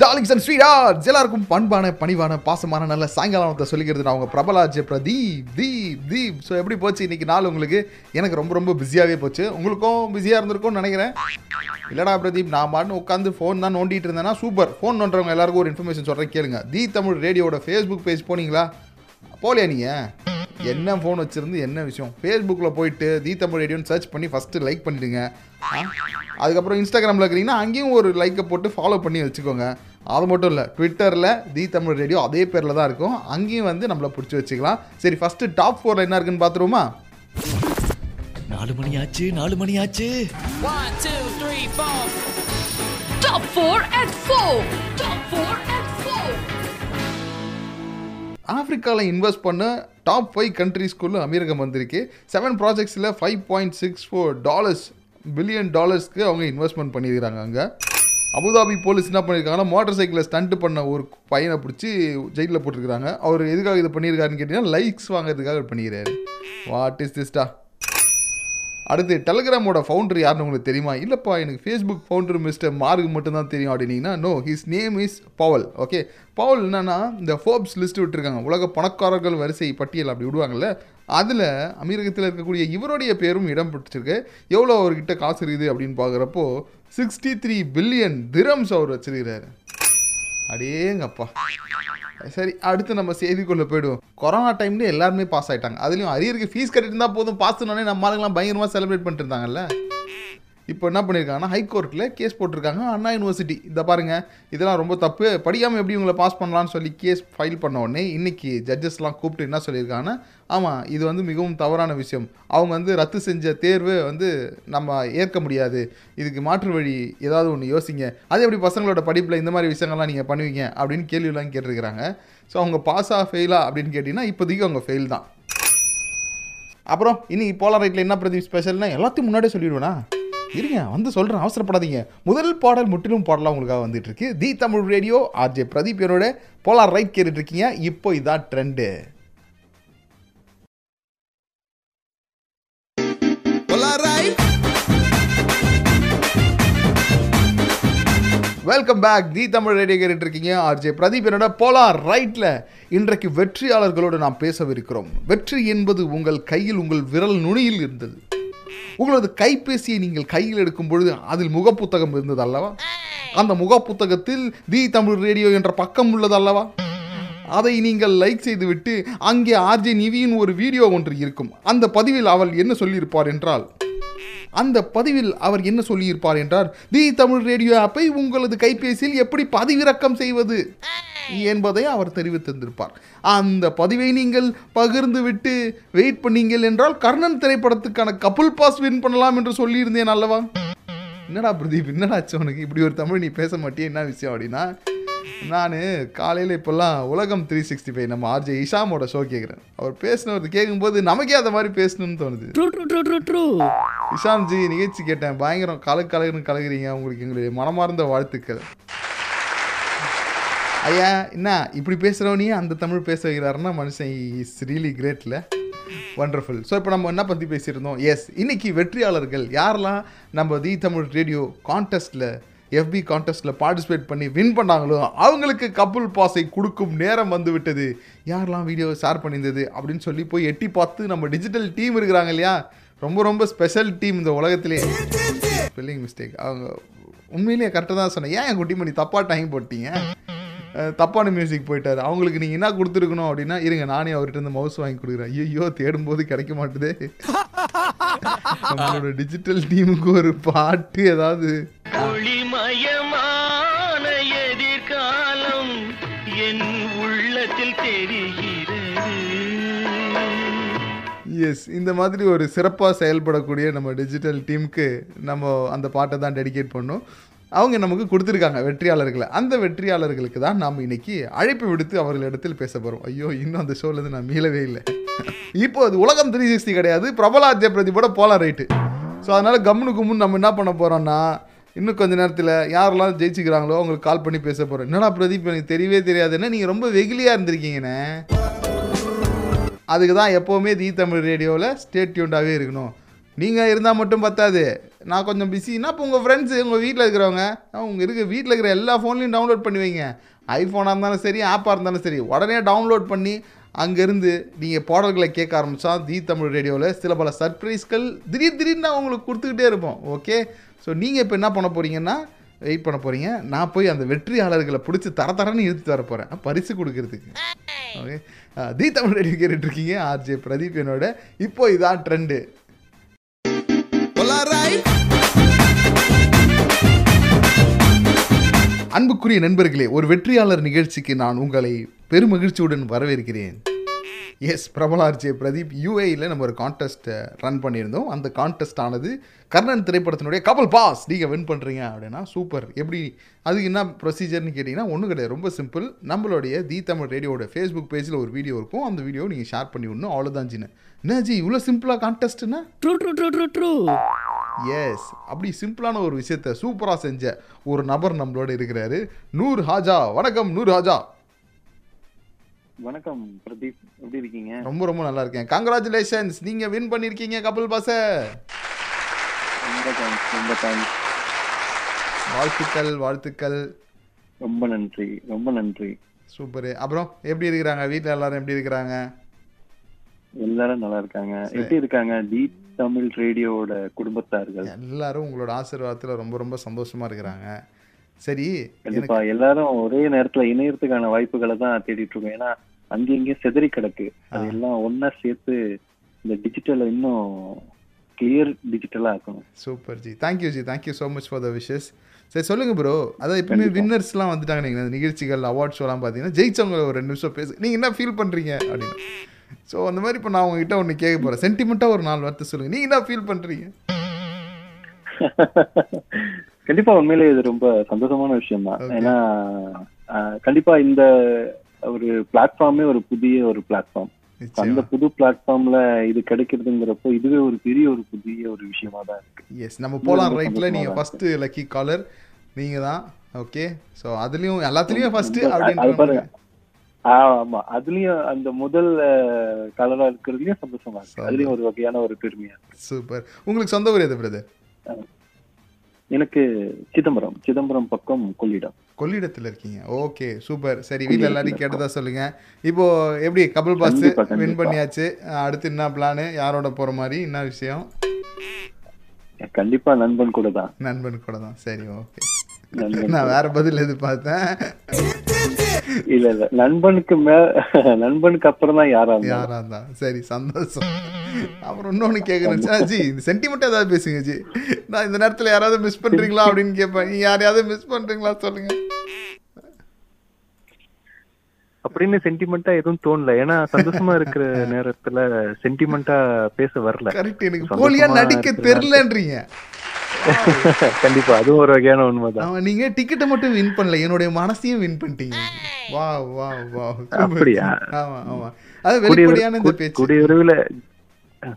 Darlings and sweethearts எல்லாருக்கும் பண்பான பணிவான பாசமான நல்ல சாயங்காலத்தை சொல்லிக்கிறது நான் உங்கள் பிரபலாஜ் பிரதீப் தீப் தீப். ஸோ எப்படி போச்சு? இன்றைக்கி நாள் உங்களுக்கு எனக்கு ரொம்ப ரொம்ப பிஸியாகவே போச்சு. உங்களுக்கும் பிஸியாக இருந்திருக்கும்னு நினைக்கிறேன். இல்லைடா பிரதீப் நான் பாட்டு உட்காந்து ஃபோன் தான் நோண்டிட்டு இருந்தேன்னா சூப்பர் ஃபோன் நோண்டுறவங்க எல்லாருக்கும் ஒரு இன்ஃபர்மேஷன் சொல்கிறேன் கேளுங்க. தி தமிழ் ரேடியோட ஃபேஸ்புக் பேஜ் போனீங்களா? போலியா நீங்கள் என்ன ஃபோன் வச்சுருந்து என்ன விஷயம்? ஃபேஸ்புக்கில் போயிட்டு தி தமிழ் ரேடியோன்னு சர்ச் பண்ணி ஃபஸ்ட்டு லைக் பண்ணிவிடுங்க அதுக்கப்புறம் இன்ஸ்டாகிராமில் இருக்கிறீங்கன்னா அங்கேயும் ஒரு லைக்கை போட்டு ஃபாலோ பண்ணி வச்சுக்கோங்க அது மட்டும் இல்லை ட்விட்டரில் தி தமிழ் ரேடியோ அதே பேரில் தான் இருக்கும் அங்கேயும் வந்து நம்மளை பிடிச்சி வச்சுக்கலாம் சரி ஃபஸ்ட்டு டாப் ஃபோரில் என்ன இருக்குன்னு பார்த்துருவோமா நாலு மணி ஆச்சு நாலு மணி ஆச்சு One, two, three, four. Top 4 at 4. Top 4 at 4. ஆப்பிரிக்காவில் இன்வெஸ்ட் பண்ண டாப் ஃபைவ் கண்ட்ரீஸ்குள்ளே அமீரகம் வந்திருக்கு seven ப்ராஜெக்ட்ஸில் five point six four dollars billion டாலர்ஸ்க்கு அவங்க இன்வெஸ்ட்மெண்ட் பண்ணியிருக்காங்க அங்கே. அபுதாபி போலீஸ் என்ன பண்ணியிருக்காங்கன்னா மோட்டார் சைக்கிளை ஸ்டண்ட் பண்ண ஒரு பையனை பிடிச்சி ஜெயிலில் போட்டிருக்கிறாங்க. அவர் எதுக்காக இது பண்ணியிருக்காருன்னு கேட்டிங்கன்னா லைக்ஸ் வாங்குறதுக்காக இது பண்ணிக்கிறாரு வாட் இஸ் திஸ்டா அடுத்து டெலகிராமோட ஃபவுண்டர் யாருன்னு உங்களுக்கு தெரியுமா? இல்லைப்பா எனக்கு ஃபேஸ்புக் ஃபவுண்டர் மிஸ்டர் மார்க் மட்டும்தான் தெரியும் அப்படின்னீங்கன்னா no his name is Pavel okay Pavel என்னன்னா இந்த ஃபோர்ப்ஸ் லிஸ்ட் விட்டுருக்காங்க. உலக பணக்காரர்கள் வரிசை பட்டியல் அப்படி விடுவாங்கல்ல? அதில் அமீரகத்தில் இருக்கக்கூடிய இவருடைய பேரும் இடம் பிடிச்சிருக்கு எவ்வளோ அவர்கிட்ட காசு இருக்குது அப்படின்னு பார்க்குறப்போ சிக்ஸ்டி த்ரீ பில்லியன் திரம்ஸ் அவர் வச்சிருக்கிறாரு. அடேங்கப்பா. சரி அடுத்து நம்ம செய்திக்குள்ளே போயிடுவோம். கொரோனா டைம்ல எல்லாருமே பாஸ் ஆகிட்டாங்க அதுலேயும் அரியருக்கு ஃபீஸ் கட்டிட்டு இருந்தால் போதும். பாஸ் நம்ம ஆளுங்களாம் பயங்கரமாக செலிப்ரேட் பண்ணிட்டு இருந்தாங்கல்ல? இப்போ என்ன பண்ணியிருக்காங்கன்னா ஹைகோர்ட்டில் கேஸ் போட்டிருக்காங்க. அண்ணா யூனிவர்சிட்டி இதை பாருங்கள் இதெல்லாம் ரொம்ப தப்பு. படிக்காமல் எப்படி உங்களை பாஸ் பண்ணலாம்னு சொல்லி கேஸ் ஃபைல் பண்ண உடனே இன்னைக்கு ஜட்ஜஸ்லாம் கூப்பிட்டு என்ன சொல்லியிருக்காங்கன்னா ஆமாம் இது வந்து மிகவும் தவறான விஷயம். அவங்க வந்து ரத்து செஞ்ச தேர்வு வந்து நம்ம ஏற்க முடியாது. இதுக்கு மாற்று வழி ஏதாவது ஒன்று யோசிங்க. அது எப்படி பசங்களோட படிப்பில் இந்த மாதிரி விஷயங்கள்லாம் நீங்கள் பண்ணுவீங்க? அப்படின்னு கேள்வியெல்லாம் கேட்டிருக்கிறாங்க. ஸோ அவங்க பாஸா ஃபெயிலா அப்படின்னு கேட்டிங்கன்னா இப்போதைக்கு அவங்க ஃபெயில் தான். அப்புறம் இன்னைக்கு போலார் ரைட்டில் என்ன பிரதி ஸ்பெஷல்னா எல்லாத்தையும் முன்னாடியே சொல்லிடுவேனா? இருங்க வந்து சொல்கிறேன் அவசரப்படாதீங்க. முதல் பாடல் முற்றிலும் பாடலாம் உங்களுக்காக வந்துட்டு இருக்கு the Tamil radio RJ Pradeep என்னோட போலார் ரைட் கேட்டுட்டு இருக்கீங்க இப்போ இதான் trend welcome back the Tamil radio கேட்டுட்டு இருக்கீங்க ஆர்ஜே பிரதீப் என்னோட போலார் ரைட்டில் இன்றைக்கு வெற்றியாளர்களோடு நாம் பேசவிருக்கிறோம். வெற்றி என்பது உங்கள் கையில் உங்கள் விரல் நுனியில் இருந்தது. உங்களது கைபேசியை நீங்கள் கையில் எடுக்கும் பொழுது அதில் முகப்புத்தகம் இருந்தது அல்லவா அந்த முகப்புத்தகத்தில் தி தமிழ் ரேடியோ என்ற பக்கம் உள்ளது அல்லவா அதை நீங்கள் லைக் செய்துவிட்டு அங்கே ஆர்ஜே நிவியின் ஒரு வீடியோ ஒன்று இருக்கும். அந்த பதிவில் அவள் என்ன சொல்லியிருப்பார் என்றால் அந்த பதிவில் அவர் என்ன சொல்லியிருப்பார் என்றார் தி தமிழ் ரேடியோ ஆப்பை உங்களது கைபேசியில் எப்படி பதிவிறக்கம் செய்வது? என்பதை அவர் தெரிவித்திருந்திருப்பார். அந்த பதிவை நீங்கள் பகிர்ந்து விட்டு வெயிட் பண்ணீங்கள் என்றால் கர்ணன் திரைப்படத்துக்கான கப்புல் பாஸ் வின் பண்ணலாம் என்று சொல்லியிருந்தேன் அல்லவா? என்னடா பிரதீப் என்னடா உனக்கு? இப்படி ஒரு தமிழ் நீ பேச மாட்டியே என்ன விஷயம் அப்படின்னா நான் காலையில் இப்போல்லாம் உலகம் த்ரீ சிக்ஸ்டி ஃபைவ் நம்ம ஆர்ஜே இஷாமோட ஷோ கேட்குறேன் அவர் பேசினவர் கேட்கும்போது நமக்கே அந்த மாதிரி பேசணும்னு தோணுது. ட்ரூ இஷாம்ஜி நிகழ்ச்சி கேட்டேன். பயங்கரம் கலக்கு கலக்குன்னு கலக்குறீங்க உங்களுக்கு எங்களுடைய மனமார்ந்த வாழ்த்துக்கள். ஐயா என்ன? இப்படி பேசுகிறவனே அந்த தமிழ் பேச வைக்கிறாருன்னா மனுஷன் இஸ் ரியலி கிரேட்ல வண்டர்ஃபுல் ஸோ இப்போ நம்ம என்ன பற்றி பேசியிருந்தோம்? எஸ் இன்னைக்கு வெற்றியாளர்கள் யாரெல்லாம் நம்ம தி தமிழ் ரேடியோ கான்டெஸ்ட்டில் எஃபி கான்டெஸ்ட்டில் பார்ட்டிசிபேட் பண்ணி வின் பண்ணாங்களோ அவங்களுக்கு கப்புள் பாஸை கொடுக்கும் நேரம் வந்து விட்டது யாரெல்லாம் வீடியோ ஷேர் பண்ணியிருந்தது அப்படின்னு சொல்லி போய் எட்டி பார்த்து நம்ம டிஜிட்டல் டீம் இருக்கிறாங்க இல்லையா? ரொம்ப ரொம்ப ஸ்பெஷல் டீம் இந்த உலகத்திலே. ஸ்பெல்லிங் மிஸ்டேக் அவங்க உண்மையிலேயே கரெக்டாக தான் சொன்னேன். ஏன் என் குட்டி மணி தப்பாக டைம் போட்டீங்க தப்பான மியூசிக் போயிட்டார். அவங்களுக்கு நீங்கள் என்ன கொடுத்துருக்கணும் அப்படின்னா இருங்க நானே அவர்கிட்ட இருந்து மவுஸ் வாங்கி கொடுக்குறேன். ஐயோ தேடும்போது கிடைக்க மாட்டுதே. நம்மளோட டிஜிட்டல் டீமுக்கு ஒரு பாட்டு ஏதாவது. எஸ் இந்த மாதிரி ஒரு சிறப்பாக செயல்படக்கூடிய நம்ம டிஜிட்டல் டீமுக்கு நம்ம அந்த பாட்டை தான் டெடிகேட் பண்ணோம். அவங்க நமக்கு கொடுத்துருக்காங்க வெற்றியாளர்களை. அந்த வெற்றியாளர்களுக்கு தான் நாம் இன்னைக்கு அழைப்பு விடுத்து அவர்களிடத்தில் பேச போகிறோம் ஐயோ இன்னும் அந்த ஷோலேருந்து நான் மீளவே இல்லை. இப்போ அது உலகம் த்ரீ சிக்ஸ்டி கிடையாது. பிரபலாத்திய பிரதிபோட போகலாம் ரைட்டு ஸோ அதனால் கம்முனு கும்முன்னு நம்ம என்ன பண்ண போகிறோம்னா இன்னும் கொஞ்ச நேரத்தில் யாரெல்லாம் ஜெயிச்சுக்கிறாங்களோ அவங்களுக்கு கால் பண்ணி பேச போகிறோம் என்னடா பிரதீப் எனக்கு தெரியவே தெரியாதுன்னா நீங்கள் ரொம்ப வெகுலியாக இருந்திருக்கீங்கண்ணே. அதுக்கு தான் எப்போவுமே தி தமிழ் ரேடியோவில் ஸ்டேட் டியூண்டாகவே இருக்கணும். நீங்கள் இருந்தால் மட்டும் பத்தாது. நான் கொஞ்சம் பிஸின்னா இப்போ உங்கள் ஃப்ரெண்ட்ஸு உங்கள் வீட்டில் இருக்கிறவங்க உங்கள் இருக்க வீட்டில் இருக்கிற எல்லா ஃபோன்லையும் டவுன்லோட் பண்ணி வைங்க. ஐஃபோனாக இருந்தாலும் சரி ஆப்பாக இருந்தாலும் சரி உடனே டவுன்லோட் பண்ணி அங்கேருந்து நீங்கள் பாடல்களை கேட்க ஆரம்பித்தா தி தமிழ் ரேடியோவில் சில பல சர்ப்ரைஸ்கள் திடீர் திடீர்னு நான் உங்களுக்கு கொடுத்துக்கிட்டே இருப்போம். ஓகே ஸோ நீங்கள் இப்போ என்ன பண்ண போகிறீங்கன்னா வெயிட் பண்ண போகிறீங்க நான் போய் அந்த வெற்றியாளர்களை பிடிச்சி தர தரன்னு இழுத்து வர போகிறேன் பரிசு கொடுக்கறதுக்கு. ஓகே தி தமிழ் ரேடியோ கேட்டுட்ருக்கீங்க. ஆர்ஜே பிரதீப் என்னோட இப்போ இதான் ட்ரெண்டு அன்புக்குரிய நண்பர்களே ஒரு வெற்றியாளர் நிகழ்ச்சிக்கு நான் உங்களை பெருமகிழ்ச்சியுடன் வரவேற்கிறேன். எஸ் பிரபலார்ஜே பிரதீப் யூஏயில் நம்ம ஒரு கான்டெஸ்ட் ரன் பண்ணியிருந்தோம். அந்த கான்டெஸ்ட் ஆனது கர்ணன் திரைப்படத்தினுடைய கபல் பாஸ் நீங்கள் வின் பண்ணுறீங்க அப்படின்னா சூப்பர் எப்படி அதுக்கு என்ன ப்ரொசீஜர்னு கேட்டிங்கன்னா ஒன்றும் கிடையாது. ரொம்ப சிம்பிள் நம்மளுடைய தி தமிழ் ரேடியோட ஃபேஸ்புக் பேஜில் ஒரு வீடியோ இருக்கும். அந்த வீடியோ நீங்கள் ஷேர் பண்ணி விடணும். அவ்வளோதான் ஜின்னு. என்ன ஜி இவ்வளோ சிம்பிளாக கான்டெஸ்ட்னா true true true true true yes அப்படி சிம்பிளான ஒரு விஷயத்த சூப்பராக செஞ்ச ஒரு நபர் நம்மளோட இருக்கிறாரு. நூர் ஹாஜா. வணக்கம் நூர் ஹாஜா. வணக்கம் பிரதீப். எப்படி இருக்கீங்க? ரொம்ப ரொம்ப நல்லா இருக்கேன். கங்க்ராச்சுலேஷன்ஸ் நீங்கள் வின் பண்ணியிருக்கீங்க கபில் ரொம்ப தேங்க்ஸ் தேங்க்ஸ் வாழ்த்துக்கள் வாழ்த்துக்கள். ரொம்ப நன்றி ரொம்ப நன்றி. சூப்பரு அப்புறம் எப்படி இருக்கிறாங்க? வீட்டில் எல்லாரும் எப்படி இருக்கிறாங்க? எல்லாரும் நல்லா இருக்காங்க. எப்படி இருக்காங்க? தி தமிழ் ரேடியோவோட குடும்பத்தார்கள்? எல்லாரும் உங்களோட ஆசீர்வாதத்தில் ரொம்ப ரொம்ப சந்தோஷமா இருக்கிறாங்க. சரி கண்டிப்பா. எல்லாரும் ஒரே நேரத்துல இணையறதுக்கான வாய்ப்புகளை தான் தேடிட்டு இருக்கோம். ஏன்னா அங்கேயும் செதறி கிடக்கு. அது எல்லாம் ஒன்னா சேர்த்து இந்த டிஜிட்டலை இன்னும் கிளியர் டிஜிட்டலா ஆக்கணும் super ji thank you ji thank you so much for the wishes சரி சொல்லுங்க ப்ரோ அதான் எப்பவுமே வின்னர்ஸ்லாம் வந்துட்டாங்க நீங்கள் இந்த நிகழ்ச்சிகள் அவார்ட் ஷோலாம் பார்த்தீங்கன்னா ஜெயிச்சவங்க ஒரு ரெண்டு நிமிஷம் பேசு. நீங்கள் என்ன ஃபீல் பண்ணுறீங்க அப்படின்னு. ஸோ அந்த மாதிரி இப்போ நான் உங்ககிட்ட ஒன்று கேட்க போகிறேன் சென்டிமெண்ட்டாக ஒரு நாலு வார்த்தை சொல்லுங்கள் நீங்கள் என்ன ஃபீல் பண்ணுறீங்க கண்டிப்பா உண்மையிலே இது ரொம்ப சந்தோஷமான விஷயம் தான். ஏன்னா கண்டிப்பா இந்த ஒரு பிளாட்ஃபார்மே ஒரு புதிய ஒரு பிளாட்ஃபார்ம் அந்த புது பிளாட்ஃபார்ம்ல இது கிடைக்கிறதுங்கிறப்போ இதுவே ஒரு பெரிய ஒரு புதிய ஒரு விஷயமா தான் இருக்கு. எஸ் நம்ம போலாம். நீங்கள் சந்தோஷமா ஃபஸ்ட்டு லக்கி காலர் நீங்கள் தான். ஓகே ஸோ அதுலேயும் எல்லாத்துலேயும் அது அப்படின்னு ஆமா. அதுலயும் அந்த முதல் கலரா இருக்கிறதுலயும் சந்தோஷமா இருக்கு. அதுலயும் ஒரு வகையான ஒரு பெருமையா இருக்கு. சூப்பர் உங்களுக்கு சொந்த ஊர் எது பிரதர் எனக்கு சிதம்பரம். சிதம்பரம் பக்கம் கொள்ளிடம். கொள்ளிடத்தில் இருக்கீங்க. ஓகே சூப்பர் சரி வீட்டில் எல்லாரையும் கேட்டதா சொல்லுங்க. இப்போ எப்படி கபில் பாஸ் வின். பண்ணியாச்சு? அடுத்து என்ன பிளானு யாரோட போற மாதிரி? என்ன விஷயம்? கண்டிப்பா நண்பன் கூட தான். நண்பன் கூட தான். சரி ஓகே நான் வேற பதில் எதிர்பார்த்தேன். இல்ல இல்ல. நண்பனுக்கு மே நண்பனுக்கு அப்புறம் தான் யாரா. யாரா இருந்தா சரி சந்தோஷம். அப்புறம் இன்னொன்று கேட்கணும் ஜி இந்த சென்டிமெண்ட் ஏதாவது பேசுங்க ஜி. நான் இந்த நேரத்தில் யாராவது மிஸ் பண்றீங்களா அப்படின்னு கேட்பேன் யாரையாவது மிஸ் பண்றீங்களா சொல்லுங்க. அப்படின்னு சென்டிமெண்டா எதுவும் தோணல. ஏன்னா சந்தோஷமா இருக்கிற நேரத்துல சென்டிமெண்டா பேச வரல. கரெக்ட் எனக்கு போலியா நடிக்க இருக்கிற தெரிலன்றீங்க கண்டிப்பா. அதுவும் ஒரு வகையான உண்மைதான். நீங்க டிக்கெட்டை மட்டும் வின் பண்ணல. என்னுடைய மனசையும் வின் பண்ணிட்டீங்க. வா வா வா. அப்படியா? ஆமா ஆமா. அது வெளிப்படையான இந்த பேச்சு.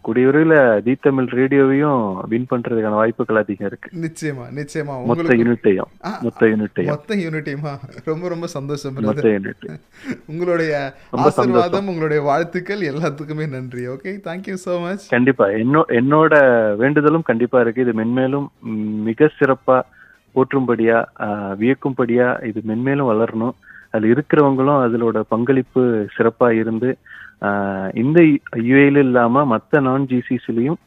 கூடிய விரைவில் தி தமிழ் ரேடியோவையும் வின் பண்றதுக்கான வாய்ப்புகள் அதிகம் இருக்கு. நிச்சயமா நிச்சயமா. மொத்த யூனிட்டையும் மொத்த யூனிட்டையும். மொத்த யூனிட்டியுமா? ரொம்ப ரொம்ப சந்தோஷம் மொத்த. யூனிட் உங்களுடைய ஆசீர்வாதம் உங்களுடைய வாழ்த்துக்கள் எல்லாத்துக்குமே நன்றி. ஓகே தேங்க்யூ ஸோ மச் கண்டிப்பா. என்னோ என்னோட வேண்டுதலும் கண்டிப்பா இருக்கு. இது மென்மேலும் மிக சிறப்பா போற்றும்படியா வியக்கும்படியா இது மென்மேலும் வளரணும். அதுல இருக்கிறவங்களும் அதோட பங்களிப்பு சிறப்பா இருந்து இந்த யுஏல இல்லாம மற்ற நான் ஜிசிசிலையும்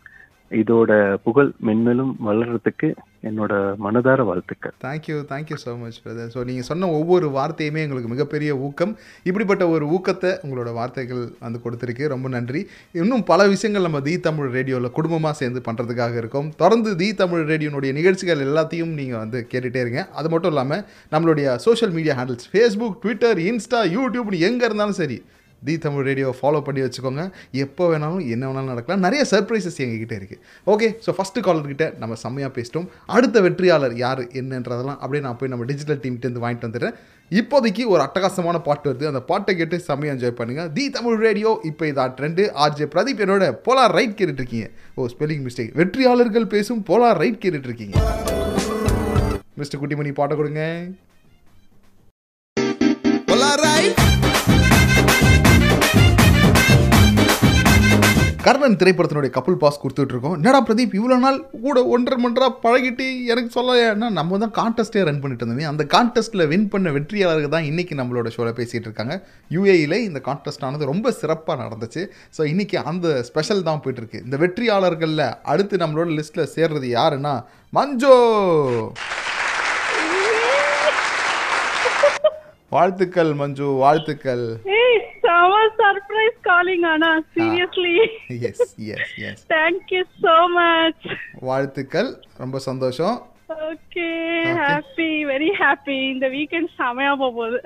இதோட புகழ் மென்மேலும் வளர்றதுக்கு என்னோட மனதார வாழ்த்துக்கள். Thank you thank you so much brother so நீங்கள் சொன்ன ஒவ்வொரு வார்த்தையுமே எங்களுக்கு மிகப்பெரிய ஊக்கம். இப்படிப்பட்ட ஒரு ஊக்கத்தை உங்களோட வார்த்தைகள் வந்து கொடுத்துருக்கு. ரொம்ப நன்றி. இன்னும் பல விஷயங்கள் நம்ம தி தமிழ் ரேடியோவில் குடும்பமாக சேர்ந்து பண்ணுறதுக்காக இருக்கோம். தொடர்ந்து தி தமிழ் ரேடியோனுடைய நிகழ்ச்சிகள் எல்லாத்தையும் நீங்கள் வந்து கேட்டுகிட்டே இருங்க. அது மட்டும் இல்லாமல் நம்மளுடைய social media handles Facebook Twitter Insta யூடியூப்னு எங்கே இருந்தாலும் சரி தி தமிழ் ரேடியோ ஃபாலோ பண்ணி வச்சுக்கோங்க. எப்போ வேணாலும் என்ன வேணாலும் நடக்கலாம். நிறைய சர்ப்ரைசஸ் எங்ககிட்ட இருக்குது ஓகே ஸோ ஃபஸ்ட்டு காலர்கிட்ட நம்ம செம்மையாக பேசிட்டோம். அடுத்த வெற்றியாளர் யார் என்னன்றதெல்லாம் அப்படியே நான் போய் நம்ம டிஜிட்டல் டீம்கிட்டேருந்து வாங்கிட்டு வந்துடுறேன். இப்போதைக்கு ஒரு அட்டகாசமான பாட்டு வருது. அந்த பாட்டை கேட்டு செம்மையாக என்ஜாய் பண்ணுங்கள் தி தமிழ் ரேடியோ இப்போ இதான் ட்ரெண்டு ஆர்ஜே பிரதீப் என்னோட போலார் ரைட் கேட்டுட்ருக்கீங்க. ஓ ஸ்பெல்லிங் மிஸ்டேக் வெற்றியாளர்கள் பேசும் போலார் ரைட் கேட்டுட்ருக்கீங்க. மிஸ்டர் குட்டிமணி பாட்டை கொடுங்க. கர்ணன் திரைப்படத்தினுடைய கப்பல் பாஸ் கொடுத்துட்டு இருக்கோம் என்னடா பிரதீப் இவ்வளோ நாள் கூட ஒன்றரை மன்றா பழகிட்டு எனக்கு சொல்லலைன்னா நம்ம தான் கான்டெஸ்ட்டே ரன் பண்ணிட்டு இருந்தோமே அந்த கான்டெஸ்ட்டில் வின் பண்ண வெற்றியாளர்கள் தான் இன்னைக்கு நம்மளோட ஷோவில் பேசிகிட்டு இருக்காங்க. யூஏயில் இந்த கான்டெஸ்ட் ஆனது ரொம்ப சிறப்பாக நடந்துச்சு. ஸோ இன்னைக்கு அந்த ஸ்பெஷல் தான் போயிட்டு இருக்கு இந்த வெற்றியாளர்களில் அடுத்து நம்மளோட லிஸ்ட்டில் சேர்றது யாருன்னா மஞ்சோ! வாழ்த்துக்கள் மஞ்சு வாழ்த்துக்கள். செம சர்ப்ரைஸ் காலிங் ஆனா seriously yes yes yes thank you so much வாழ்த்துக்கள். ரொம்ப சந்தோஷம். ஓகே ஹாப்பி வெரி ஹாப்பி இந்த வீக்கெண்ட் செமையா போக போகுது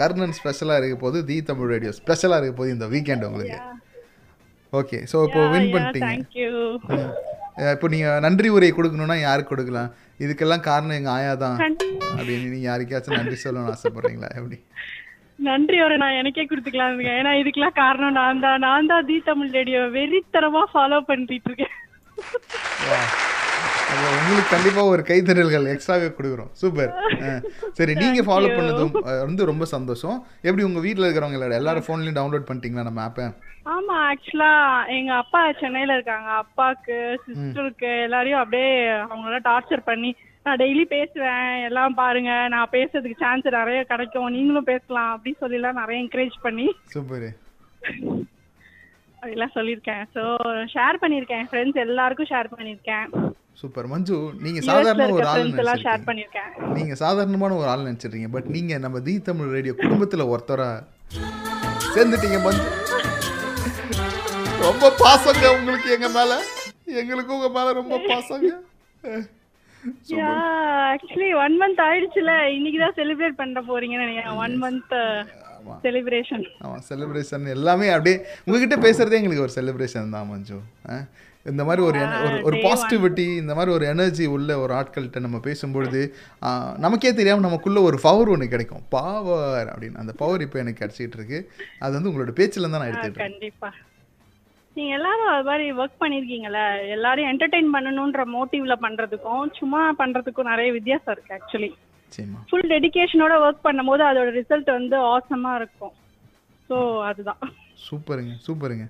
கர்ணன் ஸ்பெஷலாக இருக்க போது தி தமிழ் ரேடியோ ஸ்பெஷலாக இருக்க போது இந்த வீக்கெண்ட் உங்களுக்கு. ஓகே ஸோ இப்போ வின் பண்ணிட்டீங்க. இப்போ நீங்கள் நன்றி உரை கொடுக்கணும்னா யாருக்கு கொடுக்கலாம்? இதுக்கெல்லாம் காரணம் எங்கள் ஆயா தான். அப்படின்னு நீங்கள் யாருக்காச்சும் நன்றி சொல்லணும்னு ஆசைப்படுறீங்களா? எப்படி? நன்றி ஒரு நான் எனக்கே கொடுத்துக்கலாம் ஏன்னா இதுக்கெல்லாம் காரணம் நான் தான். நான் தான் தி தமிழ் ரேடியோ வெறித்தனமா ஃபாலோ பண்ணிட்டு இருக்கேன். உங்களுக்கு கண்டிப்பாக ஒரு கைத்தறல்கள் எக்ஸ்ட்ராவே கொடுக்குறோம். சூப்பர். சரி நீங்கள் ஃபாலோ பண்ணதும் வந்து ரொம்ப சந்தோஷம். எப்படி உங்கள் வீட்டில் இருக்கிறவங்க எல்லாரும்? எல்லாரும் ஃபோன்லேயும் டவுன்லோட் பண்ணிட்டீங்களா நம்ம ஆப்பை ஆமா ஆக்சுவலா எங்க அப்பா சென்னையில இருக்காங்க. அப்பாக்கு சிஸ்டருக்கு எல்லாரையும் அப்படியே அவங்கள டார்ச்சர் பண்ணி நான் டெய்லி பேசுவேன். எல்லாம் பாருங்க. நான் பேசுறதுக்கு சான்ஸ் நிறைய கிடைக்கும். நீங்களும் பேசலாம். அப்படின்னு சொல்லிலாம் நிறைய என்கரேஜ் பண்ணி. சூப்பர் அதெல்லாம் சொல்லியிருக்கேன். ஸோ ஷேர் பண்ணியிருக்கேன். ஃப்ரெண்ட்ஸ் எல்லாருக்கும் ஷேர் பண்ணியிருக்கேன். சூப்பர் மஞ்சு யூஎஸ்ல சாதாரண ஒரு ஆள் எல்லாம் நினைச்சிருக்கீங்க. பண்ணியிருக்கேன். நீங்க சாதாரணமான ஒரு ஆள் நினைச்சிடுறீங்க பட் நீங்க நம்ம தி தமிழ் ரேடியோ குடும்பத்துல ஒருத்தரா சேர்ந்துட்டீங்க மஞ்சு. ரொம்ப பாசங்க உங்களுக்கு எங்க மேல. எங்களுக்கு உங்க மேல ரொம்ப பாசங்க. ஆக்சுவலி ஒன் மந்த் ஆயிடுச்சுல. இன்னைக்கு தான் செலிப்ரேட் பண்ண போறீங்கன்னு நினைக்கிறேன். ஒன் மந்த் செலிப்ரேஷன் ஆமாம் செலிப்ரேஷன் எல்லாமே அப்படியே உங்ககிட்ட பேசுறதே எங்களுக்கு ஒரு செலிப்ரேஷன் தான் மஞ்சு? இந்த மாதிரி ஒரு ஒரு பாசிட்டிவிட்டி இந்த மாதிரி ஒரு எனர்ஜி உள்ள ஒரு ஆட்கள்கிட்ட நம்ம பேசும்பொழுது நமக்கே தெரியாமல் நமக்குள்ள ஒரு பவர் ஒன்று கிடைக்கும். பவர் அப்படின்னு. அந்த பவர் இப்போ எனக்கு கிடைச்சிட்டு இருக்கு. அது வந்து உங்களோட பேச்சில் தான் நான் எடுத்துட்டு இருக்கேன். கண்டிப்பா. நீங்க எல்லாரும் அது மாதிரி ஒர்க் பண்ணிருக்கீங்கல்ல எல்லாரையும் என்டர்டெயின் பண்ணணும்ன்ற மோட்டிவ்ல பண்றதுக்கும் சும்மா பண்றதுக்கும் நிறைய வித்தியாசம் இருக்கு ஆக்சுவலி ஃபுல் டெடிகேஷனோட ஒர்க் பண்ணும்போது அதோட ரிசல்ட் வந்து ஆசமா இருக்கும். ஸோ அதுதான். சூப்பருங்க சூப்பருங்க.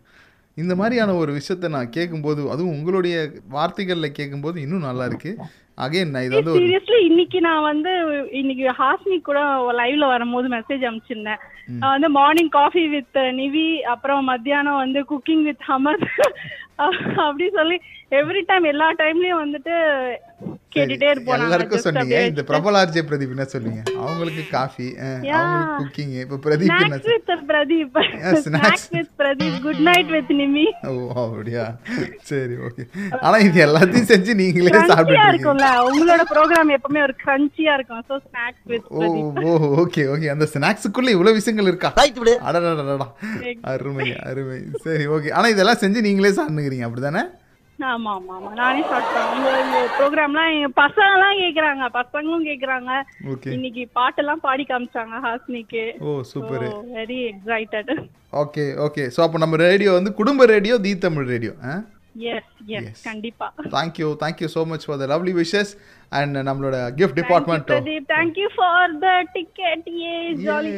இந்த மாதிரியான ஒரு விஷயத்தை நான் கேட்கும்போது அதுவும் உங்களுடைய வார்த்தைகளில் கேட்கும்போது இன்னும் நல்லா இருக்கு. அகைன் இது வந்து சீரியஸ்லி இன்னைக்கு நான் வந்து இன்னைக்கு ஹாஸ்னி கூட லைவ்ல வரும்போது மெசேஜ் அனுப்பிச்சிருந்தேன். வந்து மார்னிங் காஃபி வித் நிவி அப்புறம் மத்தியானம் வந்து குக்கிங் வித் ஹமத் அப்படி சொல்லி எவ்ரி டைம் எல்லா டைம்லயும் வந்துட்டு கேட்டுட்டே இருப்போம். எல்லாருக்கும் சொன்னீங்க. இந்த பிரபலார்ஜே பிரதீப் என்ன சொன்னீங்க? அவங்களுக்கு காஃபி அவங்களுக்கு குக்கிங் இப்போ பிரதீப் என்ன snacks with Pradeep. Snacks with Pradeep. Good night with நிமி ஓ அப்படியா? சரி ஓகே ஆனா இது எல்லாத்தையும் செஞ்சு நீங்களே சாப்பிட்டுட்டு இருக்கும்ல. உங்களோட ப்ரோக்ராம் எப்பவுமே ஒரு கிரன்ச்சியா இருக்கும். So snacks with oh oh okay okay அந்த ஸ்நாக்ஸுக்குள்ள இவ்வளவு விஷயங்கள் இருக்கா? அடடடடா அருமை அருமை. சரி ஓகே ஆனா இதெல்லாம் செஞ்சு நீங்களே சாப்பிட்டுக்கிறீங்க அப்படிதானே? ஆமா ஆமா ஆமா. நானே சாப்பிட்டேன். உங்க ப்ரோக்ராம்லாம் எங்க பசங்க எல்லாம் கேக்குறாங்க பசங்களும் கேக்குறாங்க. இன்னைக்கு பாட்டெல்லாம் பாடி காமிச்சாங்க ஹாஸ்னிக்கு. ஓ super very excited okay okay so அப்போ நம்ம ரேடியோ வந்து குடும்ப radio the Tamil radio yes yes கண்டிப்பா. Thank you thank you so much for the lovely wishes and நம்மளோட gift department Pradeep for the ticket A jolly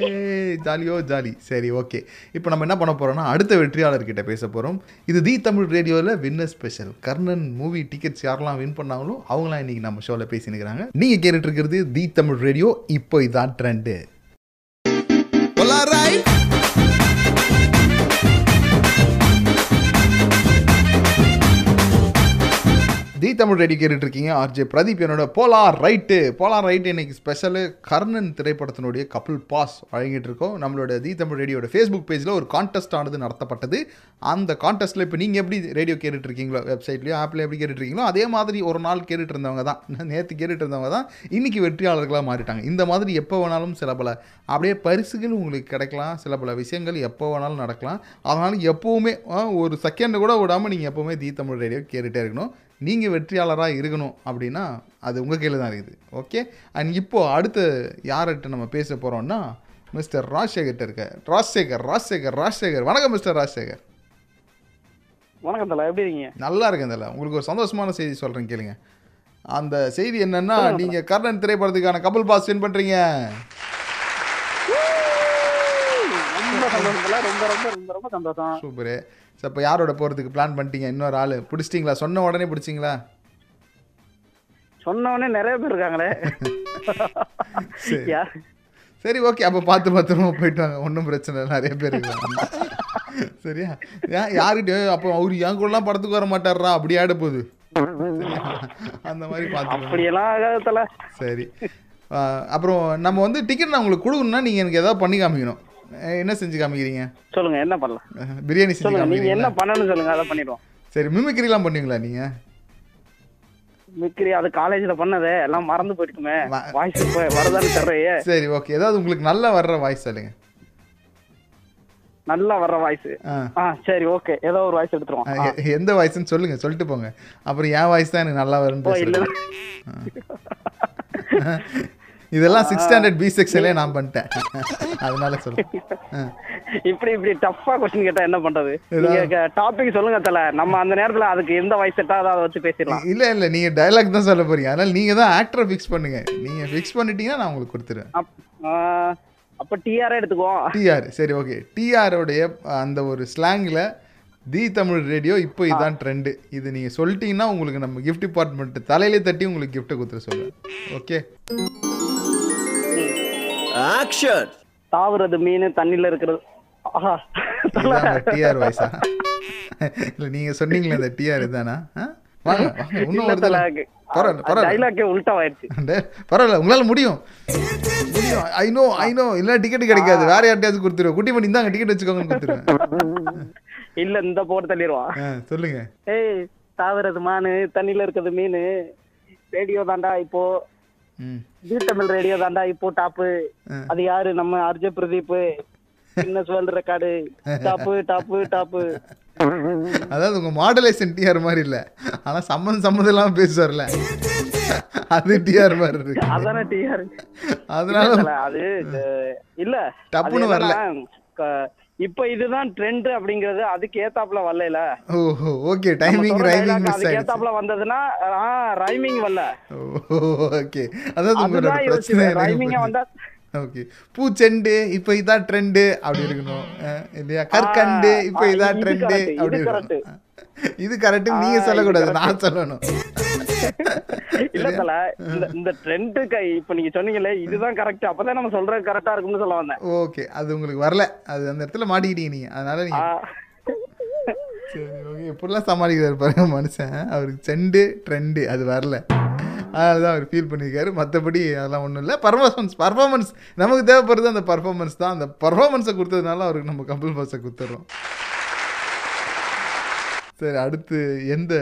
ஜாலியோ jolly சரி okay இப்போ நம்ம என்ன பண்ண போறோம்னா அடுத்த வெற்றியாளர்கிட்ட பேச போறோம். இது தி தமிழ் ரேடியோவில் winner special Karnan movie tickets யாரெல்லாம் வின் பண்ணாங்களோ அவங்களாம் இன்னைக்கு நம்ம ஷோவில் பேசினுக்கிறாங்க. நீங்கள் கேட்டுட்டு இருக்கிறது தி தமிழ் ரேடியோ இப்போ இதான் ட்ரெண்டு தி தமிழ் ரெடி கேட்டுட்டு இருக்கீங்க ஆர்ஜே பிரதீப் என்னோட போலார் ரைட்டு போலார் ரைட்டு இன்னைக்கு ஸ்பெஷலு கர்ணன் திரைப்படத்தினுடைய கபில் பாஸ் வழங்கிட்டு இருக்கோம் நம்மளோட தி தமிழ் ரேடியோட ஃபேஸ்புக் பேஜில் ஒரு கான்டெஸ்ட் ஆனது நடத்தப்பட்டது. அந்த கான்டெஸ்ட்டில் இப்போ நீங்கள் எப்படி ரேடியோ கேட்டுட்டு இருக்கீங்களோ வெப்சைட்லையோ ஆப்பில் எப்படி கேட்டுட்டு இருக்கீங்களோ அதே மாதிரி ஒரு நாள் கேட்டுட்டு இருந்தவங்க தான். நேற்று கேட்டுட்டு இருந்தவங்க தான். இன்னைக்கு வெற்றியாளர்களாக மாறிட்டாங்க. இந்த மாதிரி எப்போ வேணாலும் சில பல அப்படியே பரிசுகள் உங்களுக்கு கிடைக்கலாம். சில பல விஷயங்கள் எப்போ வேணாலும் நடக்கலாம். அதனால் எப்போவுமே ஒரு செகண்ட் கூட விடாமல் நீங்கள் எப்போவுமே தி தமிழ் ரேடியோ கேட்டுகிட்டே இருக்கணும். நீங்கள் வெற்றியாளராக இருக்கணும் அப்படின்னா அது உங்கள் கையில் தான் இருக்குது. ஓகே அண்ட் இப்போது அடுத்து யார்கிட்ட நம்ம பேச போகிறோம்னா மிஸ்டர் ராஜசேகர்கிட்ட இருக்க ராஜசேகர் ராஜசேகர் ராஜசேகர். வணக்கம் மிஸ்டர் ராஜசேகர். வணக்கம் தல எப்படி இருக்கீங்க? நல்லா இருக்கேன் இதில் உங்களுக்கு ஒரு சந்தோஷமான செய்தி சொல்கிறேன் கேளுங்க. அந்த செய்தி என்னன்னா நீங்கள் கர்ணன் திரைப்படத்துக்கான கபல் பாஸ் வின் பண்ணுறீங்க ரொம்ப சந்தோஷம் தல ரொம்ப ரொம்ப ரொம்ப ரொம்ப சந்தோஷம். சூப்பரு. சரி அப்போ யாரோட போகிறதுக்கு பிளான் பண்ணிட்டீங்க? இன்னொரு ஆள். பிடிச்சிட்டிங்களா? சொன்ன உடனே பிடிச்சிங்களா? சொன்னவொடனே நிறைய பேர் இருக்காங்களே. சரி. ஓகே அப்போ பார்த்து பத்திரமா போயிட்டு வாங்க. ஒன்றும் பிரச்சனை இல்லை. நிறைய பேர் இருக்காங்க. சரியா? ஏன் யாருக்கிட்ட அப்போ அவர் என் கூடலாம் படத்துக்கு வர மாட்டாரா அப்படி ஆட போகுது? அந்த மாதிரி பார்த்து அப்படியெல்லாம் சரி. அப்புறம் நம்ம வந்து டிக்கெட் நான் உங்களுக்கு கொடுக்கணும்னா நீங்கள் எனக்கு ஏதாவது பண்ணி காமிக்கணும். என்ன செஞ்சு காமிக்கிறீங்க? சொல்லுங்க என்ன பண்ணலாம்? பிரியாணி செஞ்சு சொல்லுங்க நீங்க என்ன பண்ணணும்னு சொல்லுங்க அதை பண்ணிடுவோம். சரி மிமிக்ரிலாம் பண்ணுவீங்களா நீங்கள் மிக்ரி அது காலேஜ்ல பண்ணதே எல்லாம் மறந்து போயிட்டுக்குமே வா- வாய்ஸ் இப்போ வரதான்னு தர்றையே சரி ஓகே. ஏதாவது உங்களுக்கு நல்லா வர்ற வாய்ஸ் சொல்லுங்க. நல்லா வர்ற வாய்ஸ். ஆ. சரி ஓகே. ஏதோ ஒரு வாய்ஸ் எடுத்துருவோம். எந்த வாய்ஸ்ன்னு சொல்லுங்க சொல்லிட்டு போங்க. அப்புறம் என் வாய்ஸ் தான் எனக்கு நல்லா வரும்னு இல்ல. இதெல்லாம் சிக்ஸ் ஸ்டாண்டர்ட் பி செக்ஷன்லேயே நான் பண்ணிட்டேன். அதனால ஆ. இப்படி இப்படி டஃப்பா கொஸ்டின் கேட்டா என்ன பண்றது? டாபிக் சொல்லுங்க தல. நம்ம அந்த நேரத்துல அதுக்கு எந்த வாய்ஸ் செட் ஆகுதோ அதை வச்சு பேசிடலாம். இல்ல இல்ல நீங்க டயலாக் தான் சொல்ல போறீங்க. அதனால நீங்க தான் ஆக்டரை ஃபிக்ஸ் பண்ணுங்க. நீங்க ஃபிக்ஸ் பண்ணிட்டீங்கன்னா நான் உங்களுக்கு கொடுத்துருவேன். அப்ப டிஆர் எடுத்துக்குவோம். டிஆர் சரி ஓகே டிஆரோடைய அந்த ஒரு ஸ்லாங்கில் தி தமிழ் ரேடியோ இப்போ இதான் ட்ரெண்டு இது நீங்கள் சொல்லிட்டீங்கன்னா உங்களுக்கு நம்ம கிஃப்ட் டிபார்ட்மெண்ட் தலையிலே தட்டி உங்களுக்கு gift கொடுத்துட சொல்லுவேன் ஓகே ஆக்ஷன் தாவுறது மீன் தண்ணில இருக்கிறது. ஆஹா. டிஆர் வாய்ஸா இல்லை நீங்கள் சொன்னீங்களே இந்த டிஆர் ஆ? வாங்க வாங்க இன்னும் ஒரு தடவை. பரவாயில்ல பரவாயில்ல. பரவாயில்ல உங்களால முடியும். முடியும் ஐ நோ ஐ நோ இல்ல டிக்கெட் கிடைக்காது. வேற யார்ட்டையாவது கொடுத்துருவேன். குட்டி பண்ணி தாங்க டிக்கெட் வச்சுக்கோங்கன்னு கொடுத்துருவேன். இல்ல இந்த போட்டு தள்ளிடுவான் சொல்லுங்க. ஏய் தாவுறது மானு தண்ணில இருக்கிறது மீன். ரேடியோ தாண்டா இப்போ. ஜி தமிழ் ரேடியோ தாண்டா இப்போ டாப்பு. அது யாரு? நம்ம RJ Pradeep. Guinness world record top top top அதாவது உங்க மாடலேஷன் டிஆர் மாதிரி இல்ல. ஆனா சம்மந்தம் சம்மந்தம் இல்லாம பேசுவார்ல. அது டிஆர் மாதிரி இருக்கு. அதானே டிஆர் அதனால அது இல்ல. டப்புன்னு வரல. இப்ப இதுதான் ட்ரெண்ட் அப்படிங்கறது அதுக்கு ஏத்தாப்புல வரல ஓஹோ ஓகே டைமிங் ரைமிங் மிஸ் ஆயிடுச்சு. ஏத்தாப்புல வந்ததுன்னா ரைமிங் வரல. ஓகே அதாவது உங்களோட பிரச்சனை ரைமிங்கா வந்தா ஓகே பூச்செண்டு இப்போ இதான் ட்ரெண்டு அப்படி இருக்கணும். இல்லையா? கற்கண்டு இப்போ இதான் இது ட்ரெண்டு அப்படி. இருக்கணும். இது கரெக்ட் நீங்க சொல்லக்கூடாது. நான் சொல்லணும். இல்ல தல இந்த இந்த ட்ரெண்ட் இப்ப நீங்க சொன்னீங்களே இதுதான் கரெக்ட் அப்பதான் நம்ம சொல்றது கரெக்டா இருக்கும்னு சொல்ல வந்தேன். ஓகே அது உங்களுக்கு வரல. அது அந்த இடத்துல மாட்டிக்கிட்டீங்க நீங்க. அதனால நீங்க சரி ஓகே. எப்படிலாம் சமாளிக்கிறாரு பாருங்க மனுஷன். அவருக்கு செண்டு ட்ரெண்டு அது வரல. அதனால தான் அவர் ஃபீல் பண்ணியிருக்காரு. மற்றபடி அதெல்லாம் ஒன்றும் இல்லை. பர்ஃபார்மன்ஸ் பர்ஃபார்மன்ஸ் நமக்கு தேவைப்படுறது அந்த பர்ஃபார்மன்ஸ் தான். அந்த பர்ஃபார்மன்ஸை கொடுத்ததுனால அவருக்கு நம்ம கம்பல் பாஸை கொடுத்துட்றோம் சரி அடுத்து எந்த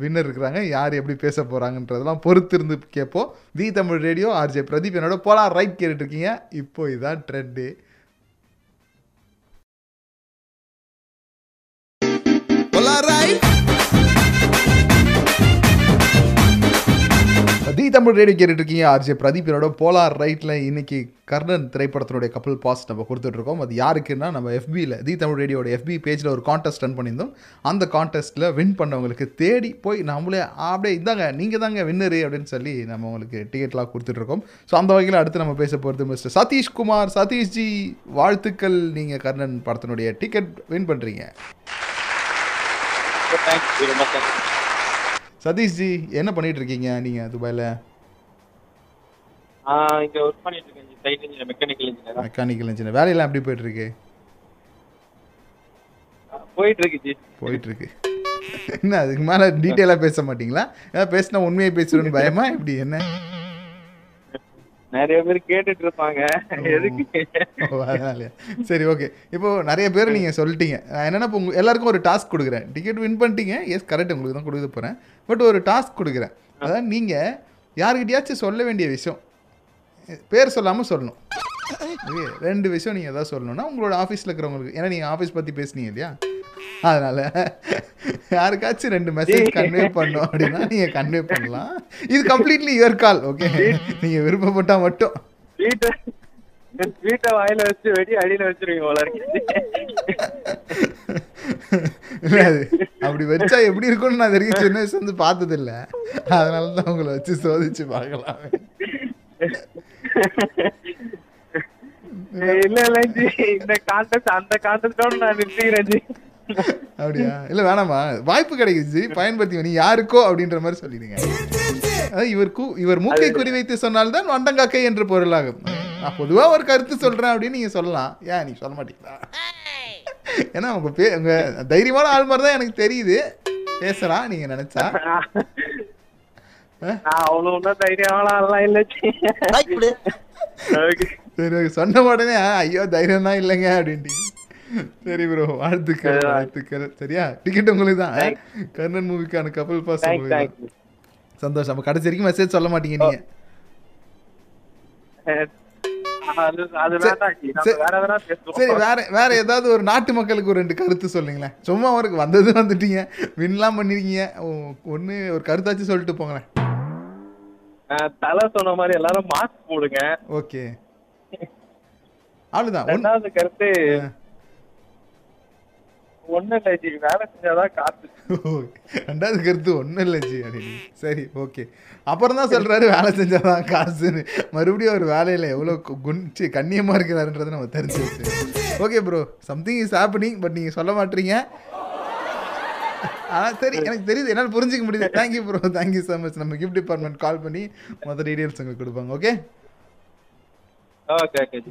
வின்னர் இருக்கிறாங்க யார் எப்படி பேச போகிறாங்கன்றதெல்லாம் பொறுத்து இருந்து கேட்போம். The Tamil radio RJ Pradeep என்னோட போலாம் ரைட் கேட்டுட்ருக்கீங்க இப்போ இதான் ட்ரெண்டு தமிழ் ரேடியோ கேட்டுட்டு இருக்கீங்க ஆர்ஜே பிரதீப் என்னோட போலார் ரைட்டில் இன்னைக்கு கர்ணன் திரைப்படத்தினுடைய கப்பல் பாஸ் நம்ம கொடுத்துட்ருக்கோம். அது யாருக்குன்னா நம்ம எஃபியில் தி தமிழ் ரேடியோட எஃபி பேஜில் ஒரு கான்டெஸ்ட் ரன் பண்ணியிருந்தோம். அந்த கான்டெஸ்ட்டில் வின் பண்ணவங்களுக்கு தேடி போய் நம்மளே அப்படியே இதாங்க நீங்கள் தாங்க வின்னரு அப்படின்னு சொல்லி நம்ம உங்களுக்கு டிக்கெட்லாம் கொடுத்துட்ருக்கோம். ஸோ அந்த வகையில் அடுத்து நம்ம பேச போகிறது மிஸ்டர் சதீஷ்குமார். சதீஷ்ஜி வாழ்த்துக்கள். நீங்கள் கர்ணன் படத்தினுடைய டிக்கெட் வின் பண்ணுறீங்க சதீஷ்ஜி என்ன பண்ணிட்டு இருக்கீங்க நீங்கள் துபாயில் இங்க ஒர்க் பண்ணிட்டு இருக்கேன் site engineer mechanical engineer mechanical engineer வேலையெல்லாம் எப்படி போயிட்டு இருக்கு போயிட்டு இருக்கு ஜி. போயிட்டு இருக்கு என்ன அதுக்கு மேலே டீட்டெயிலாக பேச மாட்டீங்களா? ஏதாவது பேசினா உண்மையை பேசுறேன்னு பயமா இப்படி என்ன? நிறைய பேர் கேட்டுட்டு இருப்பாங்க எதுக்கு? சரி ஓகே இப்போ நிறைய பேர் நீங்கள் சொல்லிட்டீங்க. நான் என்னன்னா இப்போ எல்லாருக்கும் ஒரு டாஸ்க் கொடுக்குறேன். டிக்கெட் வின் பண்ணிட்டீங்க. எஸ் கரெக்ட் உங்களுக்கு தான் கொடுக்க போகிறேன் பட் ஒரு டாஸ்க் கொடுக்குறேன். அதாவது நீங்கள் யாருக்கிட்டயாச்சும் சொல்ல வேண்டிய விஷயம் பேர் சொல்லாமல் சொல்லணும். ரெண்டு விஷயம் நீங்கள் எதாவது சொல்லணும்னா உங்களோட ஆஃபீஸில் இருக்கிறவங்களுக்கு ஏன்னா நீங்கள் ஆஃபீஸ் பற்றி பேசுனீங்க இல்லையா? அதனால் யாருக்காச்சும் ரெண்டு மெசேஜ் கன்வே பண்ணோம் அப்படின்னா நீங்கள் கன்வே பண்ணலாம். இது கம்ப்ளீட்லி யுவர் கால் ஓகே நீங்கள் விருப்பப்பட்டால் மட்டும். வீட்டை வீட்டை வாயில வச்சு வெடி அடியில வச்சிருவீங்க போல இருக்கு. அப்படி வச்சா எப்படி இருக்கும்னு நான் வரைக்கும் சின்ன வயசுல இருந்து பார்த்தது இல்ல அதனால தான் உங்களை வச்சு சோதிச்சு பார்க்கலாம். இல்ல இல்ல இந்த கான்டெஸ்ட் அந்த கான்டெஸ்டோட நான் நிறுத்திக்கிறேன் அப்படியா? இல்ல வேணாமா வாய்ப்பு கிடைக்குது பயன்படுத்தி நீ யாருக்கோ அப்படின்ற மாதிரி சொல்லிடுங்க. இவர் கூ இவர் மூக்கை குறிவைத்து சொன்னால்தான் வண்டங்காக்கை என்று பொருளாகும். நான் பொதுவா ஒரு கருத்து சொல்றேன் அப்படின்னு நீங்க சொல்லலாம். ஏன் நீ சொல்ல மாட்டீங்களா? ஏன்னா உங்க பே உங்க தைரியமான ஆள் மாதிரி தான் எனக்கு தெரியுது. பேசலாம் நீங்க நினைச்சா. சரி. சொன்ன உடனே ஐயோ தைரியம் தான் இல்லைங்க அப்படின்ட்டு சரி ப்ரோ வாழ்த்துக்கள் வாழ்த்துக்கள். சரியா? டிக்கெட் உங்களுக்கு தான் கர்ணன் மூவிக்கான கப்பல் பாஸ் உங்களுக்கு. சந்தோஷம். அப்ப கடைசி வரைக்கும் மெசேஜ் சொல்ல மாட்டீங்க நீங்க. அது சரி. வேற வேற ஏதாவது ஒரு நாட்டு மக்களுக்கு ஒரு ரெண்டு கருத்து சொல்லுங்களேன். சும்மா அவருக்கு வந்தது வந்துட்டீங்க. வின்லாம் பண்ணிருக்கீங்க. ஒன்று ஒரு கருத்தாச்சும் சொல்லிட்டு போங்களேன். தலை சொன்ன மாதிரி எல்லாரும் மாஸ்க் போடுங்க. ஓகே அவ்வளோதான் ஒன் ரெண்டாவது கருத்து ஒன்றும் இல்லை ஜி. வேலை செஞ்சாதான் காசு ரெண்டாவது கருத்து ஒன்றும் இல்லை ஜி. அப்படின்னு. சரி ஓகே. அப்புறம் தான் சொல்கிறாரு வேலை செஞ்சாதான் காசுன்னு. மறுபடியும் அவர் வேலையில் எவ்வளோ கு- குஞ்சி கண்ணியமாக இருக்கிறாருன்றதை நம்ம தெரிஞ்சு வச்சு okay bro something is happening but நீங்கள் சொல்ல மாட்டீங்க. ஆனால் சரி எனக்கு தெரியுது. என்னால் புரிஞ்சிக்க முடியுது. Thank you bro thank you so much நம்ம கிஃப்ட் டிபார்ட்மெண்ட் கால் பண்ணி மொத்த டீடைல்ஸ் உங்களுக்கு கொடுப்பாங்க ஓகே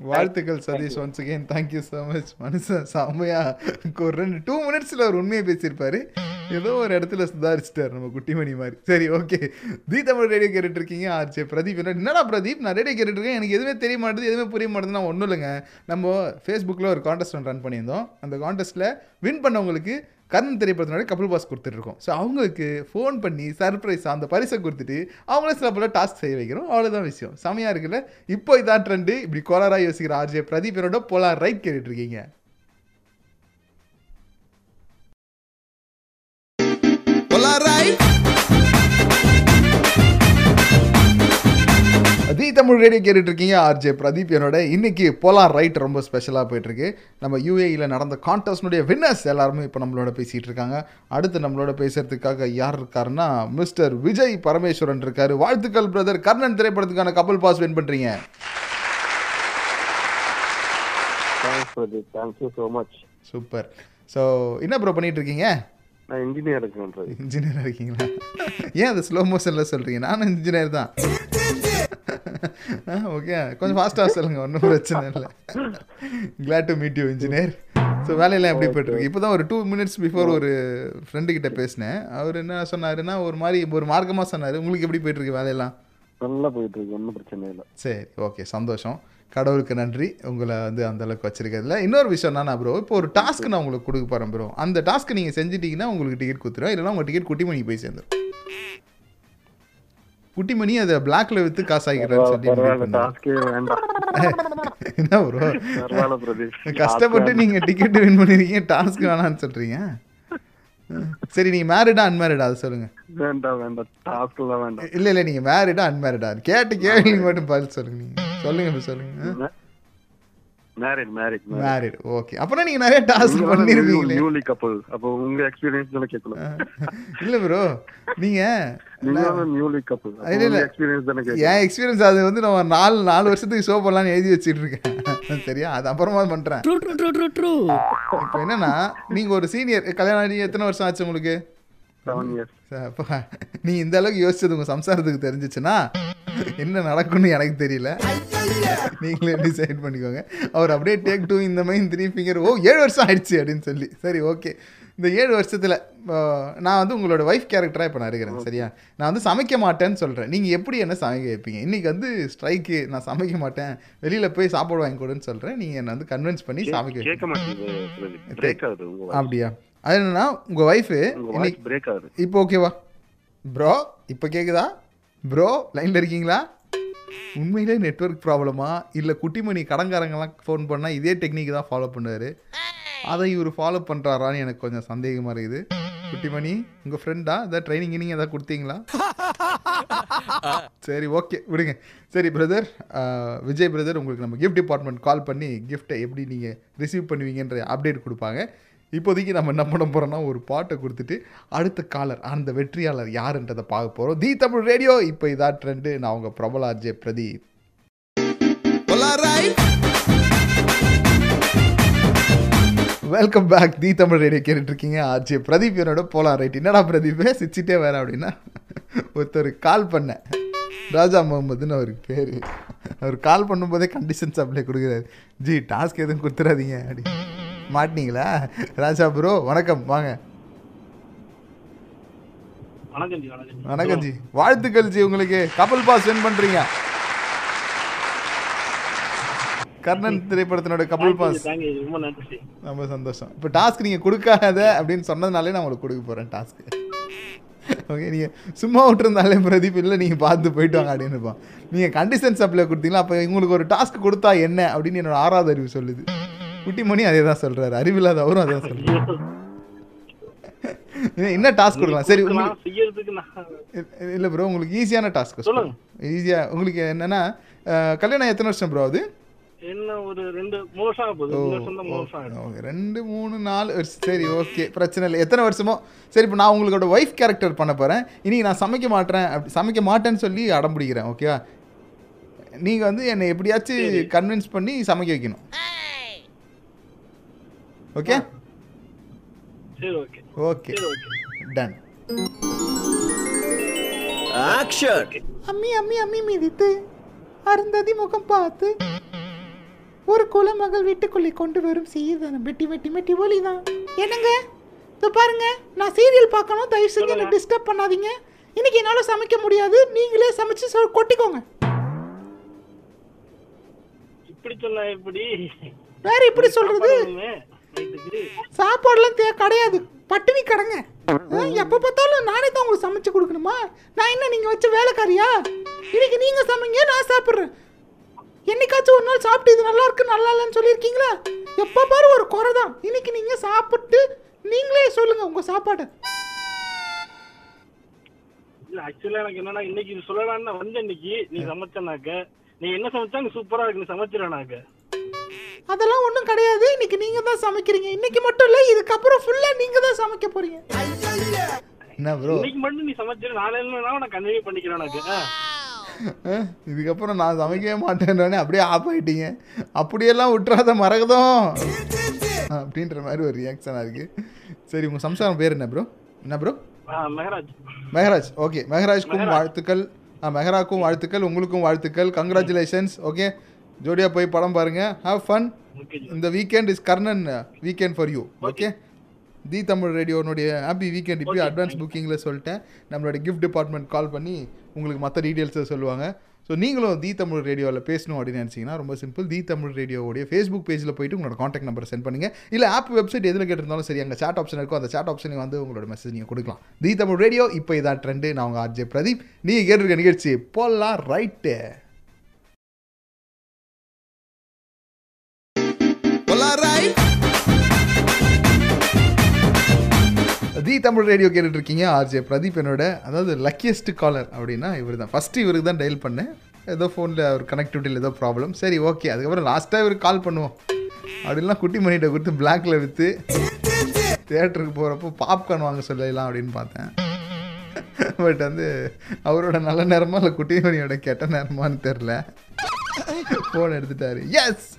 வாழ்த்துக்கள் Satish once again thank you so much மனுஷன் செம்மையா ஒரு ரெண்டு டூ மினிட்ஸில் ஒரு உண்மையை பேசியிருப்பாரு. ஏதோ ஒரு இடத்துல சுதாரிச்சிட்டார் நம்ம குட்டிமணி மாதிரி. சரி ஓகே தி தமிழ் ரேடியோ கேட்டுட்டு இருக்கீங்க ஆர்ஜே. பிரதீப் என்ன- என்னடா பிரதீப்? நான் ரேடியோ கேட்டுட்டு இருக்கேன் எனக்கு எதுவுமே தெரிய மாட்டேது எதுவுமே புரிய மாட்டேது நான் ஒன்றும் இல்லைங்க. நம்ம ஃபேஸ்புக்கில் ஒரு கான்டெஸ்ட் ஒன்று ரன் பண்ணியிருந்தோம். அந்த கான்டெஸ்ட்டில் வின் பண்ணவங்களுக்கு கர்ணன் திரைப்படத்தினுடைய கபில் பாஸ் கொடுத்துட்ருக்கோம். ஸோ அவங்களுக்கு ஃபோன் பண்ணி சர்ப்ரைஸ் அந்த பரிசை கொடுத்துட்டு அவங்களே சில போல டாஸ்க் செய்ய வைக்கிறோம் அவ்வளோதான் விஷயம். செமையாக இருக்குல்ல? இப்போ இதான் ட்ரெண்டு இப்படி கோலாராக யோசிக்கிற ஆர்ஜே பிரதீப் என்னோட போலார் ரைட் கேட்டுட்ருக்கீங்க. தி தமிழ் ரேடியோ கேட்டுட்டு இருக்கீங்க ஆர்ஜே பிரதீப் என்னோட இன்னைக்கு போலார் ரைட் ரொம்ப ஸ்பெஷலாக போயிட்டு இருக்கு நம்ம யூஏஇல நடந்த கான்டெஸ்ட்னுடைய வின்னர்ஸ் எல்லாருமே இப்போ நம்மளோட பேசிட்டு இருக்காங்க அடுத்து நம்மளோட பேசுறதுக்காக யார் இருக்காருன்னா மிஸ்டர் விஜய் பரமேஸ்வரன் இருக்காரு. வாழ்த்துக்கள் brother Karnan திரைப்படத்துக்கான couple pass win much super so என்ன ப்ரோ பண்ணிட்டு இருக்கீங்க நான் இன்ஜினியர் இருக்கேன் பிரதீப் இன்ஜினியர் இருக்கீங்களா? ஏன் அது ஸ்லோ மோஷனில் சொல்கிறீங்க நானும் இன்ஜினியர் தான். ஓகே கொஞ்சம் ஃபாஸ்ட்டாக சொல்லுங்க ஒன்றும் பிரச்சனை இல்லை. Glad to meet you engineer so வேலையெல்லாம் எப்படி போயிட்டுருக்கு? இப்போ தான் ஒரு டூ மினிட்ஸ் பிஃபோர் ஒரு ஃப்ரெண்டு கிட்ட பேசினேன். அவர் என்ன சொன்னாருன்னா ஒரு மாதிரி ஒரு மார்க்கமாக சொன்னார். உங்களுக்கு எப்படி போயிட்டுருக்கு வேலையெல்லாம்? நல்லா போயிட்டு இருக்கு ஒன்றும் பிரச்சனை இல்லை. சரி ஓகே சந்தோஷம். கடவுளுக்கு நன்றி. உங்களை வந்து அந்த அளவுக்கு வச்சிருக்கிறதுல இன்னொரு விஷயம் என்னன்னா ப்ரோ இப்போ ஒரு டாஸ்க் நான் உங்களுக்கு கொடுக்க போகிறேன் ப்ரோ அந்த டாஸ்க் நீங்கள் செஞ்சிட்டீங்கன்னா உங்களுக்கு டிக்கெட் கொடுத்துருவோம் இல்லைன்னா உங்கள் டிக்கெட் குட்டிமணி போய் சேர்ந்துடும் குட்டிமணி அதை பிளாக்ல வித்து காசு ஆகிக்கிறேன்னு சொல்லி என்ன ப்ரோ கஷ்டப்பட்டு நீங்க டிக்கெட் வின் பண்ணிருக்கீங்க டாஸ்க் வேணாம்னு சொல்றீங்க. சரி நீங்க மேரிடா அன்மேரிடா அது சொல்லுங்க. வேண்டாம் வேண்டாம். வேண்டாம். இல்ல இல்ல நீங்க மேரிடா அன்மேரிடா கேட்டு கேள்விக்கு மட்டும் பதில் சொல்லுங்க நீங்க. சொல்லுங்க இப்ப சொல்லுங்க. மேரிட் மேரிட் மேரிட் ஓகே அப்புறம் நீங்க நிறைய டாஸ்க் பண்ணிருப்பீங்களே. நியூலி கப்பல் அப்போ உங்க எக்ஸ்பீரியன்ஸ் தானே இல்ல ப்ரோ நீங்க நீங்க நியூலி கப்பல் இல்ல, எக்ஸ்பீரியன்ஸ் தானே என் எக்ஸ்பீரியன்ஸ் அது வந்து நான் நாலு நாலு வருஷத்துக்கு ஷோ பண்ணலாம்னு எழுதி வச்சிட்டு இருக்கேன் சரியா? அது அப்புறமா பண்றேன். True true true true true இப்போ என்னன்னா நீங்க ஒரு சீனியர் கல்யாணம் ஆகி எத்தனை வருஷம் ஆச்சு உங்களுக்கு? நீ இந்த அளவுக்கு யோசிச்சது உங்க சம்சாரத்துக்கு தெரிஞ்சிச்சுன்னா என்ன நடக்கும்னு எனக்கு தெரியல. நீங்களே டிசைட் பண்ணிக்கோங்க. அவர் அப்படியே டேக் டூ இந்த மாதிரி த்ரீ ஃபிங்கர் ஓ ஏழு வருஷம் ஆயிடுச்சு அப்படின்னு சொல்லி. சரி ஓகே இந்த ஏழு வருஷத்தில் நான் வந்து உங்களோட ஒய்ஃப் கேரக்டராக இப்போ நான் இருக்கிறேன் சரியா? நான் வந்து சமைக்க மாட்டேன்னு சொல்கிறேன் நீங்கள் எப்படி என்ன சமைக்க வைப்பீங்க? இன்றைக்கி வந்து ஸ்ட்ரைக்கு நான் சமைக்க மாட்டேன். வெளியில் போய் சாப்பாடு வாங்கி கொடுன்னு சொல்கிறேன் நீங்கள் என்னை வந்து கன்வின்ஸ் பண்ணி சமைக்க. அப்படியா? அது என்னன்னா உங்கள் ஒய்ஃபு இன்னைக்கு இப்போ ஓகேவா ப்ரோ இப்போ கேக்குதா? ப்ரோ லைனில் இருக்கீங்களா? உண்மையிலே நெட்வொர்க் ப்ராப்ளமா இல்லை குட்டிமணி கடங்காரங்கெல்லாம் ஃபோன் பண்ணால் இதே டெக்னிக் தான் ஃபாலோ பண்ணுவார். அதை இவர் ஃபாலோ பண்ணுறாரான்னு எனக்கு கொஞ்சம் சந்தேகமாக இருக்குது. குட்டிமணி உங்கள் ஃப்ரெண்டா ஏதாவது ட்ரைனிங் நீங்கள் ஏதாவது கொடுத்தீங்களா? சரி ஓகே விடுங்க. சரி பிரதர் விஜய் பிரதர் உங்களுக்கு நம்ம கிஃப்ட் டிபார்ட்மெண்ட் கால் பண்ணி கிஃப்ட்டை எப்படி நீங்கள் ரிசீவ் பண்ணுவீங்கன்ற அப்டேட் கொடுப்பாங்க. இப்போதைக்கு நம்ம என்ன பண்ண போகிறோம்னா ஒரு பாட்டை கொடுத்துட்டு அடுத்த காலர் அந்த வெற்றியாளர் யாருன்றதை பார்க்க போகிறோம் தி தமிழ் ரேடியோ இப்போ இதான் ட்ரெண்டு நான் உங்கள் பிரபல Ajay Pradeep. Welcome back the Tamil radio கேட்டுட்டு இருக்கீங்க ஆச்சு பிரதீப் என்னோட போலாம் ரைட் என்னடா பிரதீப் சிரிச்சிட்டே வேற அப்படின்னா ஒருத்தர் கால் பண்ணேன் ராஜா முகமதுன்னு அவருக்கு பேர். அவர் கால் பண்ணும்போதே கண்டிஷன்ஸ் அப்ளை கொடுக்குறாரு. ஜி டாஸ்க் எதுவும் கொடுத்துறாதீங்க அப்படி. மாட்டினீங்களா? ராஜா ப்ரோ வணக்கம் வாங்க. வணக்கம் ஜி வாழ்த்துக்கள் ஜி உங்களுக்கு. கப்பல் பாஸ் வின் பண்ணுறீங்க கர்ணன் திரைப்படத்தினோட கப்பல் பாஸ். ரொம்ப சந்தோஷம். இப்போ டாஸ்க் நீங்கள் கொடுக்காத அப்படின்னு சொன்னதுனாலே நான் உங்களுக்கு கொடுக்க போகிறேன் டாஸ்க்கு ஓகே நீங்கள் சும்மா விட்டுருந்தாலே பிரதீப் இல்லை நீங்கள் பார்த்து போயிட்டு வாங்க அப்படின்னு இருப்பான். நீங்கள் கண்டிஷன் சப்ளை கொடுத்தீங்களா? அப்போ உங்களுக்கு ஒரு டாஸ்க் கொடுத்தா என்ன அப்படின்னு என்னோட ஆறாவது அறிவு சொல்லுது. குட்டிமணி அதே தான் சொல்கிறாரு அறிவில்லாத அவரும் அதான் சொல்கிறார் என்ன டாஸ்க் கொடுக்கலாம்? சரி இல்லை ப்ரோ உங்களுக்கு ஈஸியான டாஸ்க் சொல்லுங்க. ஈஸியாக உங்களுக்கு என்னென்னா கல்யாணம் எத்தனை வருஷம் ப்ரோ அது? என்ன ஒரு ரெண்டு மூணு நாலு வருஷம் சரி ஓகே பிரச்சனை இல்லை. எத்தனை வருஷமோ? சரி இப்போ நான் உங்களோட ஒய்ஃப் கேரக்டர் பண்ண போகிறேன் இன்றைக்கி நான் சமைக்க மாட்டேன் அப்படி சமைக்க மாட்டேன்னு சொல்லி அடம் பிடிக்கிறேன் ஓகேவா நீங்கள் வந்து என்னை எப்படியாச்சும் கன்வின்ஸ் பண்ணி சமைக்க வைக்கணும். ஓகே சரி ஓகே ஓகே டன் ஆக்ஷன் அம்மி அம்மி அம்மி மிதித்து அருந்ததி முகம் பார்த்து ஒரு குலமகள் வீட்டுக்குள்ளே கொண்டு வரும் சீதனம் வெட்டி வெட்டி வெட்டி ஒலிதான் என்னங்க? இதோ பாருங்க நான் சீரியல் பார்க்கணும். தயவு செஞ்சு என்ன டிஸ்டர்ப் பண்ணாதீங்க. இன்னைக்கு என்னால் சமைக்க முடியாது. நீங்களே சமைச்சு கொட்டிக்கோங்க. இப்படி சொன்னா எப்படி? வேற எப்படி சொல்றது? சாப்பாடுலாம் தே கிடையாது. பட்டினி கடங்க. எப்போ பார்த்தாலும் நானே தான் உங்களுக்கு சமைச்சு கொடுக்கணுமா? நான் என்ன நீங்கள் வச்ச வேலைக்காரியா? இன்னைக்கு நீங்கள் சமைங்க நான் சாப்பிட்றேன். என்னைக்காச்சும் ஒரு நாள் சாப்பிட்டு இது நல்லா இருக்கு நல்லா இல்லைன்னு சொல்லியிருக்கீங்களா? எப்போ பாரு ஒரு குறை தான். இன்னைக்கு நீங்கள் சாப்பிட்டு நீங்களே சொல்லுங்க உங்கள் சாப்பாடை. இல்ல ஆக்சுவலா எனக்கு என்னன்னா இன்னைக்கு சொல்லலாம்னு வந்தேன் இன்னைக்கு. நீ சமைச்சனாக்க. நீ என்ன சமைச்சா நீ சூப்பரா இருக்கு நீ சமைச்சிடனாக்க அதெல்லாம் ஒன்றும் கிடையாது. இன்னைக்கு நீங்கள் தான் சமைக்கிறீங்க. இன்னைக்கு மட்டும் இல்லை இதுக்கப்புறம் ஃபுல்லாக நீங்கள் தான் சமைக்க போறீங்க. என்ன ப்ரோ இன்னைக்கு மட்டும் நீ சமைச்சிரு நாளையில நான் கன்வே பண்ணிக்கிறேன். அஹ், இதுக்கப்புறம் நான் சமைக்கவே மாட்டேன்றோடனே அப்படியே ஆஃப் ஆயிட்டீங்க. அப்படியெல்லாம் விட்டுறாத மறக்கதும். அப்படின்ற மாதிரி ஒரு ரியாக்ஷனாக இருக்கு. சரி உங்கள் சம்சாரம் பேர் என்ன ப்ரோ என்ன ப்ரோ ஆ, மெஹராஜ் மெஹராஜ் ஓகே மெஹராஜ்க்கும் வாழ்த்துக்கள். ஆ மெஹராக்கும் வாழ்த்துக்கள் உங்களுக்கும் வாழ்த்துக்கள். கங்க்ராச்சுலேஷன்ஸ் ஓகே ஜோடியாக போய் படம் பாருங்க. Have fun. இந்த weekend is Karnan weekend for you okay the Tamil ரேடியோனுடைய happy weekend இப்போ அட்வான்ஸ் புக்கிங்கில் சொல்லிட்டேன். நம்மளோட கிஃப்ட் டிபார்ட்மெண்ட் கால் பண்ணி உங்களுக்கு மற்ற டீட்டெயில்ஸை சொல்லுவாங்க. ஸோ நீங்களும் தி தமிழ் ரேடியோவில் பேசணும் அப்படின்னு நினச்சிங்கன்னா ரொம்ப சிம்பிள் தி தமிழ் ரேடியோவுடைய ஃபேஸ்புக் பேஜில் போயிட்டு உங்களோட காண்டாக்ட் நம்பர் சென்ட் பண்ணுங்க. இல்லை ஆப் வெப்சைட் எதில் கேட்டிருந்தாலும் சரி அங்கே சாட் ஆப்ஷன் இருக்கும் அந்த சாட் ஆப்ஷனில் வந்து உங்களோட மெசேஜ் நீங்கள் கொடுக்கலாம். தி தமிழ் ரேடியோ இப்போ இதான் ட்ரெண்டு நான் உங்கள் ஆர்ஜே பிரதீப். நீங்கள் கேட்டிருக்க நிகழ்ச்சி போலாம் ரைட்டு தமிழ் ரேடியோ கேட்டுட்ருக்கீங்க ஆர்ஜே பிரதீப் என்னோட அதாவது லக்கியஸ்ட் காலர் அப்படின்னா இவர் தான் ஃபஸ்ட்டு இவருக்கு தான் டயல் பண்ணேன். ஏதோ ஃபோனில் அவர் கனெக்டிவிட்டியில் ஏதோ ப்ராப்ளம் சரி ஓகே அதுக்கப்புறம் லாஸ்ட்டாக இவருக்கு கால் பண்ணுவோம். அப்படின்லாம் குட்டி மணிகிட்ட கொடுத்து பிளாக்ல விற்று தேட்டருக்கு போகிறப்போ பாப்கார்ன் வாங்க சொல்லலாம் அப்படின்னு பார்த்தேன். பட் வந்து அவரோட நல்ல நேரமா இல்லை குட்டி மணியோட கெட்ட நேரமான்னு தெரில ஃபோன் எடுத்துட்டாரு. எஸ்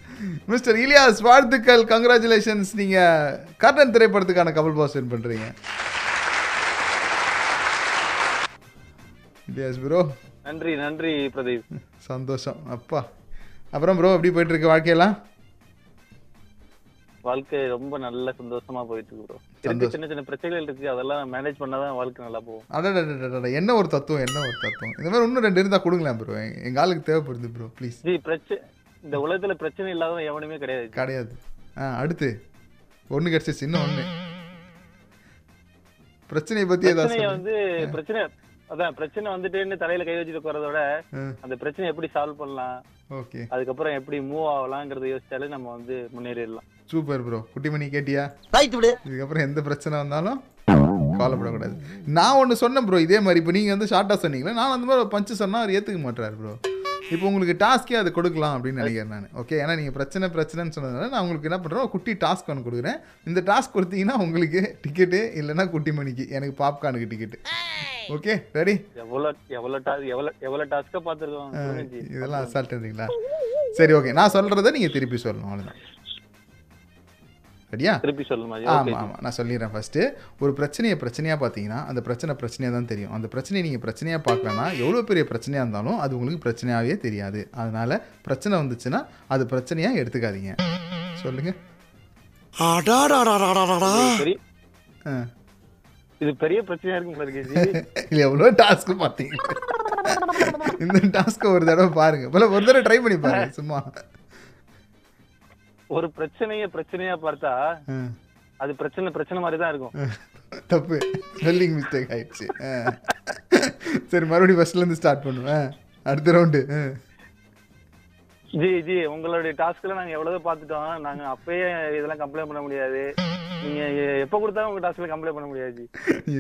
மிஸ்டர் இலியாஸ் வாழ்த்துக்கள் கங்க்ராச்சுலேஷன்ஸ் நீங்கள் கர்ணன் திரைப்படத்துக்கான கபல் பாஸ் வின் பண்ணுறீங்க இலியாஸ் ப்ரோ நன்றி நன்றி பிரதீப். சந்தோஷம். அப்பா. அப்புறம் ப்ரோ எப்படி போயிட்டு இருக்கு வாழ்க்கையெல்லாம்? வாழ்க்கை ரொம்ப நல்ல சந்தோஷமா போயிட்டு இருக்கு ப்ரோ இருக்கு சின்ன சின்ன பிரச்சனைகள் இருக்கு அதெல்லாம் மேனேஜ் பண்ணாதான் வாழ்க்கை நல்லா போகும். அடடடடட என்ன ஒரு தத்துவம் என்ன ஒரு தத்துவம். இந்த மாதிரி இன்னும் ரெண்டு இருந்தால் கொடுங்களேன் ப்ரோ எங்கள் ஆளுக்கு தேவைப்படுது ப்ரோ ப்ளீஸ் ஜி பிரச்சனை இந்த உலகத்துல பிரச்சனை இல்லாதவன் எவனுமே கிடையாது. கிடையாது. ஆ அடுத்து. ஒன்று கிடச்சிச்சு இன்னும் ஒன்று பிரச்சனையை பற்றி ஏதாவது. வந்து பிரச்சனை அதான் பிரச்சனை வந்துட்டேன்னு தலையில கை வச்சுட்டு போறத விட ம். அந்த பிரச்சனை எப்படி சால்வ் பண்ணலாம் ஓகே. அதுக்கப்புறம் எப்படி மூவ் ஆகலாங்கிறத யோசிச்சாலே நம்ம வந்து முன்னேறிடலாம். சூப்பர் ப்ரோ குட்டிமணி கேட்டியா? ரைட் விடு. இதுக்கப்புறம் எந்த பிரச்சனை வந்தாலும் கவலைப்படக்கூடாது. நான் ஒன்று சொன்னேன் ப்ரோ இதே மாதிரி. இப்போ நீங்கள் வந்து ஷார்ட்டாக சொன்னீங்களே நான் அந்த மாதிரி பஞ்சு சொன்னால் அவர் ஏற்றுக்க மாட்டார் ப்ரோ இப்போ உங்களுக்கு டாஸ்க்கே அது கொடுக்கலாம் அப்படின்னு நினைக்கிறேன் நான். ஓகே ஏன்னா நீங்கள் பிரச்சனை பிரச்சனைன்னு சொன்னதுனால நான் உங்களுக்கு என்ன பண்ணுறேன் குட்டி டாஸ்க் ஒன்று கொடுக்குறேன். இந்த டாஸ்க் கொடுத்தீங்கன்னா உங்களுக்கு டிக்கெட்டு இல்லைன்னா குட்டி மணிக்கு எனக்கு பாப்கார்னுக்கு டிக்கெட்டு ஓகே ரெடி ஜி இதெல்லாம் அசால்ட் இருந்தீங்களா சரி ஓகே நான் சொல்கிறத நீங்கள் திருப்பி சொல்லணும் அவ்வளோதான் சரியா? திருப்பி சொல்லுமா ஜி ஆமாம் ஆமாம் நான் சொல்லிடுறேன் ஃபஸ்ட்டு ஒரு பிரச்சனையை பிரச்சனையாக பார்த்தீங்கன்னா அந்த பிரச்சனை பிரச்சனையாக தான் தெரியும். அந்த பிரச்சனையை நீங்கள் பிரச்சனையாக பார்க்கலன்னா எவ்வளோ பெரிய பிரச்சனையாக இருந்தாலும் அது உங்களுக்கு பிரச்சனையாகவே தெரியாது. அதனால் பிரச்சனை வந்துச்சுன்னா அது பிரச்சனையாக எடுத்துக்காதீங்க. சொல்லுங்கள் இது பெரிய ஆ. இது பெரிய பிரச்சனையா இருக்கும் எவ்வளோ டாஸ்க்கு பார்த்தீங்க. இந்த டாஸ்க்கை ஒரு தடவை பாருங்க. போல ஒரு தடவை ட்ரை பண்ணி பாருங்க சும்மா. ஒரு பிரச்சனைய பிரச்சனையா பார்த்தா. அது பிரச்சனை பிரச்சனை மாதிரி தான் இருக்கும் தப்பு. ஸ்பெல்லிங் மிஸ்டேக் ஆயிடுச்சு. சரி மறுபடியும் ஃபர்ஸ்ட்லேருந்து ஸ்டார்ட் பண்ணுவேன். அடுத்த ரவுண்டு ஜி ஜி உங்களுடைய டாஸ்க்ல நாங்க எவ்வளவு பார்த்துட்டோம் நாங்க அப்பயே இதெல்லாம் கம்ப்ளைண்ட் பண்ண முடியாது. நீங்க எப்ப கொடுத்தாலும் உங்க டாஸ்க்ல கம்ப்ளைண்ட் பண்ண முடியாது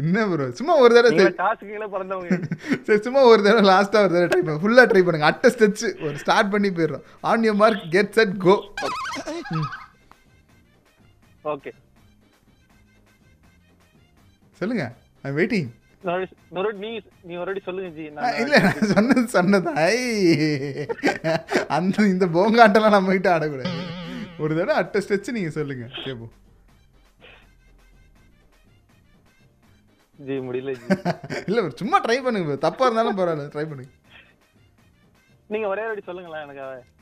என்ன ப்ரோ சும்மா ஒரு தடவை டாஸ்க்குங்களே பிறந்தவங்க. சரி சும்மா ஒரு தடவை லாஸ்ட்டாக ஒரு தடவை ட்ரை பண்ணுங்க ஃபுல்லாக ட்ரை பண்ணுங்க. அட்ட ஸ்டெச் ஒரு ஸ்டார்ட் பண்ணி போயிடுறோம். On you mark get set go okay சொல்லுங்க. ஐ வெயிட்டிங் இல்லை நான் சொன்னது சொன்னது அந்த இந்த போங்காட்டெல்லாம் நம்ம கிட்ட ஆடக்கூடாது. ஒரு தடவை அட்ட ஸ்டெச் நீங்கள் சொல்லுங்க. கேட்போம் ஜி முடியல இல்லை சும்மா ட்ரை பண்ணுங்க. தப்பா இருந்தாலும் பரவாயில்ல. ட்ரை பண்ணுங்க. நீங்க ஒரே வாட்டி சொல்லுங்களேன் எனக்கு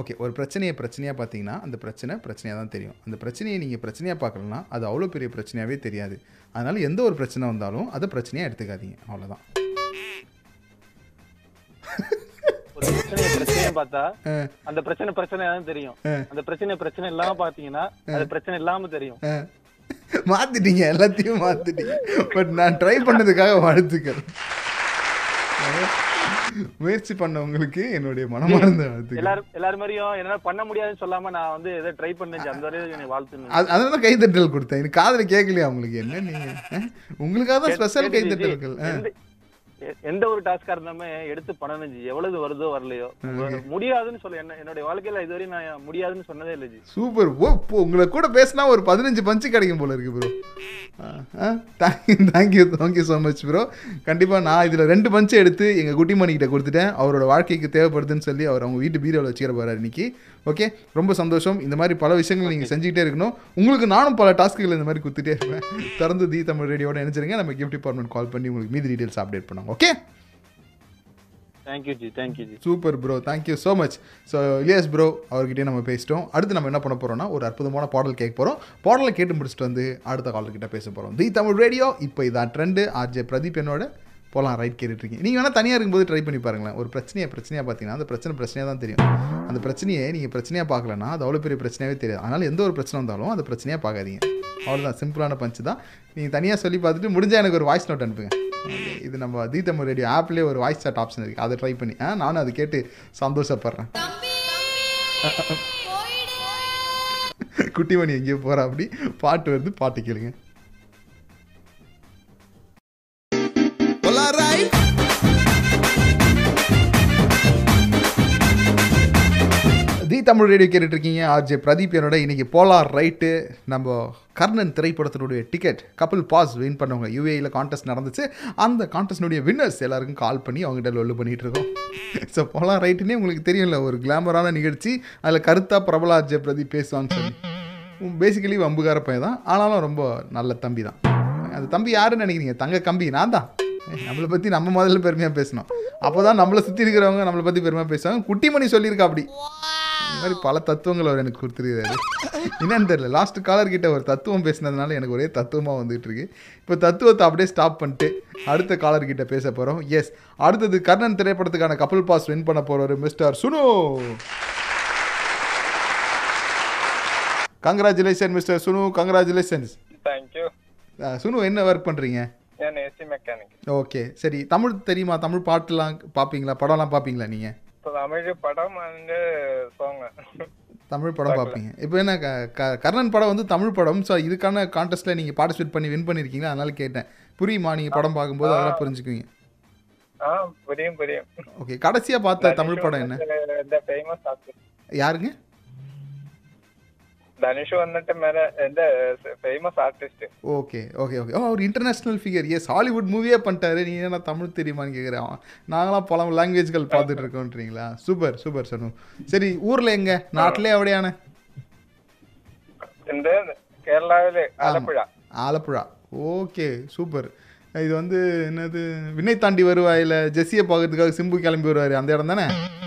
ஓகே ஒரு பிரச்சனையை பிரச்சனையாக பார்த்தீங்கன்னா அந்த பிரச்சனை பிரச்சனையாக தான் தெரியும். அந்த பிரச்சனையை நீங்கள் பிரச்சனையாக பார்க்கலன்னா அது அவ்வளோ பெரிய பிரச்சனையாகவே தெரியாது. அதனால எந்த ஒரு பிரச்சனை வந்தாலும் அதை பிரச்சனையாக எடுத்துக்காதீங்க. அவ்வளோதான் பிரச்சனைய பிரச்சனையா பார்த்தா. அந்த பிரச்சனை பிரச்சனையா தான் தெரியும். அந்த பிரச்சனை பிரச்சனை இல்லாம பாத்தீங்கன்னா அது பிரச்சனை இல்லாம தெரியும். மாத்திட்டீங்க எல்லாத்தையும் மாத்திட்டீங்க. பட் நான் ட்ரை பண்ணதுக்காக வாழ்த்துக்கள். முயற்சி பண்ணவங்களுக்கு என்னுடைய மனமார்ந்த வாழ்த்துக்கள். எல்லாரும் எல்லாரும் மாதிரியும் என்னால பண்ண முடியாதுன்னு சொல்லாம நான் வந்து ஏதோ ட்ரை பண்ணேன் அந்த வரையும் எனக்கு வாழ்த்து அது அதனால தான் கைத்தட்டல் கொடுத்தேன். எனக்கு காதில் கேட்கலையா உங்களுக்கு? என்ன நீங்க? உங்களுக்காக தான் ஸ்பெஷல் கைத்தட்டல்கள். எந்த- ஒரு டாஸ்கா இருந்தாலுமே எடுத்து பண்ணணும் ஜி எவ்வளவு வருதோ வரலையோ முடியாதுன்னு சொல்ல. என்ன என்னுடைய வாழ்க்கையில இதுவரையும் நான் முடியாதுன்னு சொன்னதே இல்லை ஜி. சூப்பர். ஓ உங்களை கூட பேசினா ஒரு பதினஞ்சு பஞ்சு கிடைக்கும் போல இருக்கு bro thank you thank you thank you so much bro கண்டிப்பாக நான் இதில் ரெண்டு பஞ்சு எடுத்து எங்கள் குட்டிமணிக்கிட்ட கொடுத்துட்டேன். அவரோட வாழ்க்கைக்கு தேவைப்படுதுன்னு சொல்லி அவர் அவங்க வீட்டு பீரோவில் வச்சுக்கிற போகிறார் இன்னைக்கு. ஓகே ரொம்ப சந்தோஷம். இந்த மாதிரி பல விஷயங்கள் நீங்கள் செஞ்சுக்கிட்டே இருக்கணும். உங்களுக்கு நானும் பல டாஸ்க்குகள் இந்த மாதிரி கொடுத்துட்டே இருப்பேன். திறந்து தி தமிழ் ரேடியோட நினைச்சிருங்க நம்ம கிஃப்ட் டிபார்ட்மெண்ட் கால் பண்ணி உங்களுக்கு மீதி டீட்டெயில்ஸ் அப்டேட் பண்ணுவோம். Okay thank you ji thank you ji super bro thank you so much so Ilyas bro அவர்கிட்டயே நம்ம பேசிட்டோம். அடுத்து நம்ம என்ன பண்ண போகிறோம்னா ஒரு அற்புதமான பாடல் கேட்க போகிறோம் பாடலை கேட்டு முடிச்சுட்டு வந்து அடுத்த காலர்கிட்ட பேச போகிறோம் தி தமிழ் ரேடியோ இப்போ இதான் ட்ரெண்டு ஆர்ஜே பிரதீப் என்னோட போகலாம் ரைட் கேட்டுட்ருக்கீங்க. நீங்கள் வேணால் தனியாக இருக்கும்போது ட்ரை பண்ணி பாருங்களேன். ஒரு பிரச்சனையை பிரச்சனையாக பார்த்தீங்கன்னா அந்த பிரச்சனை பிரச்சனையாக தான் தெரியும். அந்த பிரச்சனையை நீங்கள் பிரச்சனையாக பார்க்கலன்னா அது அவ்வளோ பெரிய பிரச்சனையாகவே தெரியாது. அதனால் எந்த ஒரு பிரச்சனை வந்தாலும் அந்த பிரச்சனையாக பார்க்காதீங்க அவ்வளோதான் சிம்பிளான பஞ்சு தான். நீங்கள் தனியாக சொல்லி பார்த்துட்டு முடிஞ்சால் எனக்கு ஒரு வாய்ஸ் நோட் அனுப்புங்க. இது நம்ம தீ தமிழ் ரேடியோ ஆப்லேயே ஒரு வாய்ஸ் சாட் ஆப்ஷன் இருக்குது அதை ட்ரை பண்ணி ஆ நானும் அதை கேட்டு சந்தோஷப்படுறேன். குட்டிமணி எங்கேயோ போகிறா அப்படி. பாட்டு வந்து பாட்டு கேளுங்க. தமிழ் ரேடியோ கேட்டுட்டு இருக்கீங்க ஆர்ஜே பிரதீப் என்னோட இன்னைக்கு போலார் ரைட்டு. நம்ம கர்ணன் திரைப்படத்தினுடைய டிக்கெட் கபில் பாஸ் வின் பண்ணவங்க யூஏயில் கான்டெஸ்ட் நடந்துச்சு. அந்த கான்டெஸ்டினுடைய வின்னர்ஸ் எல்லாருக்கும் கால் பண்ணி அவங்ககிட்ட லொல்லு பண்ணிகிட்டு இருக்கோம் ஸோ போலார் ரைட்டுனே உங்களுக்கு தெரியும்ல ஒரு கிளாமரான நிகழ்ச்சி. அதில் கருத்தா பிரபல ஆர்ஜே பிரதீப் பேசுவான்னு சொல்லி. பேசிக்கலி வம்புகார பையன் தான். ஆனாலும் ரொம்ப நல்ல தம்பி தான். அந்த தம்பி யாருன்னு நினைக்கிறீங்க? தங்க கம்பி நான் தான். நம்மளை பற்றி நம்ம முதல்ல பெருமையாக பேசணும். அப்போ தான் நம்மளை சுற்றி இருக்கிறவங்க நம்மளை பற்றி பெருமையாக பேசுவாங்க. குட்டிமணி சொல்லியிருக்கா அப்படி. மாதிரி பல தத்துவங்கள் அவர் எனக்கு கொடுத்துருக்காரு என்னன்னு தெரியல. லாஸ்ட் காலர் கிட்ட ஒரு தத்துவம் பேசினதுனால எனக்கு ஒரே தத்துவமாக வந்துட்டு இருக்கு. இப்போ தத்துவத்தை அப்படியே ஸ்டாப் பண்ணிட்டு அடுத்த காலர் கிட்ட பேச போகிறோம் எஸ் அடுத்தது கர்ணன் திரைப்படத்துக்கான கப்பல் பாஸ் வின் பண்ண போகிறவர் mister Sunu. Congratulation mister Sunu. Congratulations thank you Sunu என்ன ஒர்க் பண்ணுறீங்க ஓகே சரி தமிழ் தெரியுமா? தமிழ் பாட்டுலாம் பார்ப்பீங்களா படம்லாம் பார்ப்பீங்களா நீங்கள் தமிழ் படம் சாங் தமிழ் படம் பார்ப்பீங்க இப்போ என்ன கர்ணன் படம் வந்து தமிழ் படம். ஸோ இதுக்கான கான்டெஸ்ட்டில் நீங்கள் பார்ட்டிசிபேட் பண்ணி வின் பண்ணியிருக்கீங்களா அதனால கேட்டேன். புரியுமா? நீங்கள் படம் பார்க்கும்போது அதெல்லாம் புரிஞ்சுக்குவீங்க. ஆ புரியும் புரியும். ஓகே கடைசியாக பார்த்த தமிழ் படம் என்ன? யாருங்க? தனுஷ் வந்துட்டு மேல இந்த famous artist okay okay okay oh அவர் இன்டர்நேஷ்னல் ஃபிகர் எஸ் ஹாலிவுட் மூவியே பண்ணிட்டாரு நீ என்ன தமிழ் தெரியுமான்னு கேட்குறேன் நாங்களாம் பல லாங்குவேஜ்கள் பார்த்துட்டு இருக்கோன்றீங்களா சூப்பர் சூப்பர் சனு சரி ஊரில் எங்க நாட்டிலே அப்படியான இந்த കേരളയില് ആലപ്പുഴ ஆலப்புழா ஓகே சூப்பர் இது வந்து என்னது விண்ணை தாண்டி வருவாயில் ஜெஸ்ஸியை பார்க்கறதுக்காக சிம்பு கிளம்பி வருவார் அந்த இடம் தானே ആ അത് തന്നെ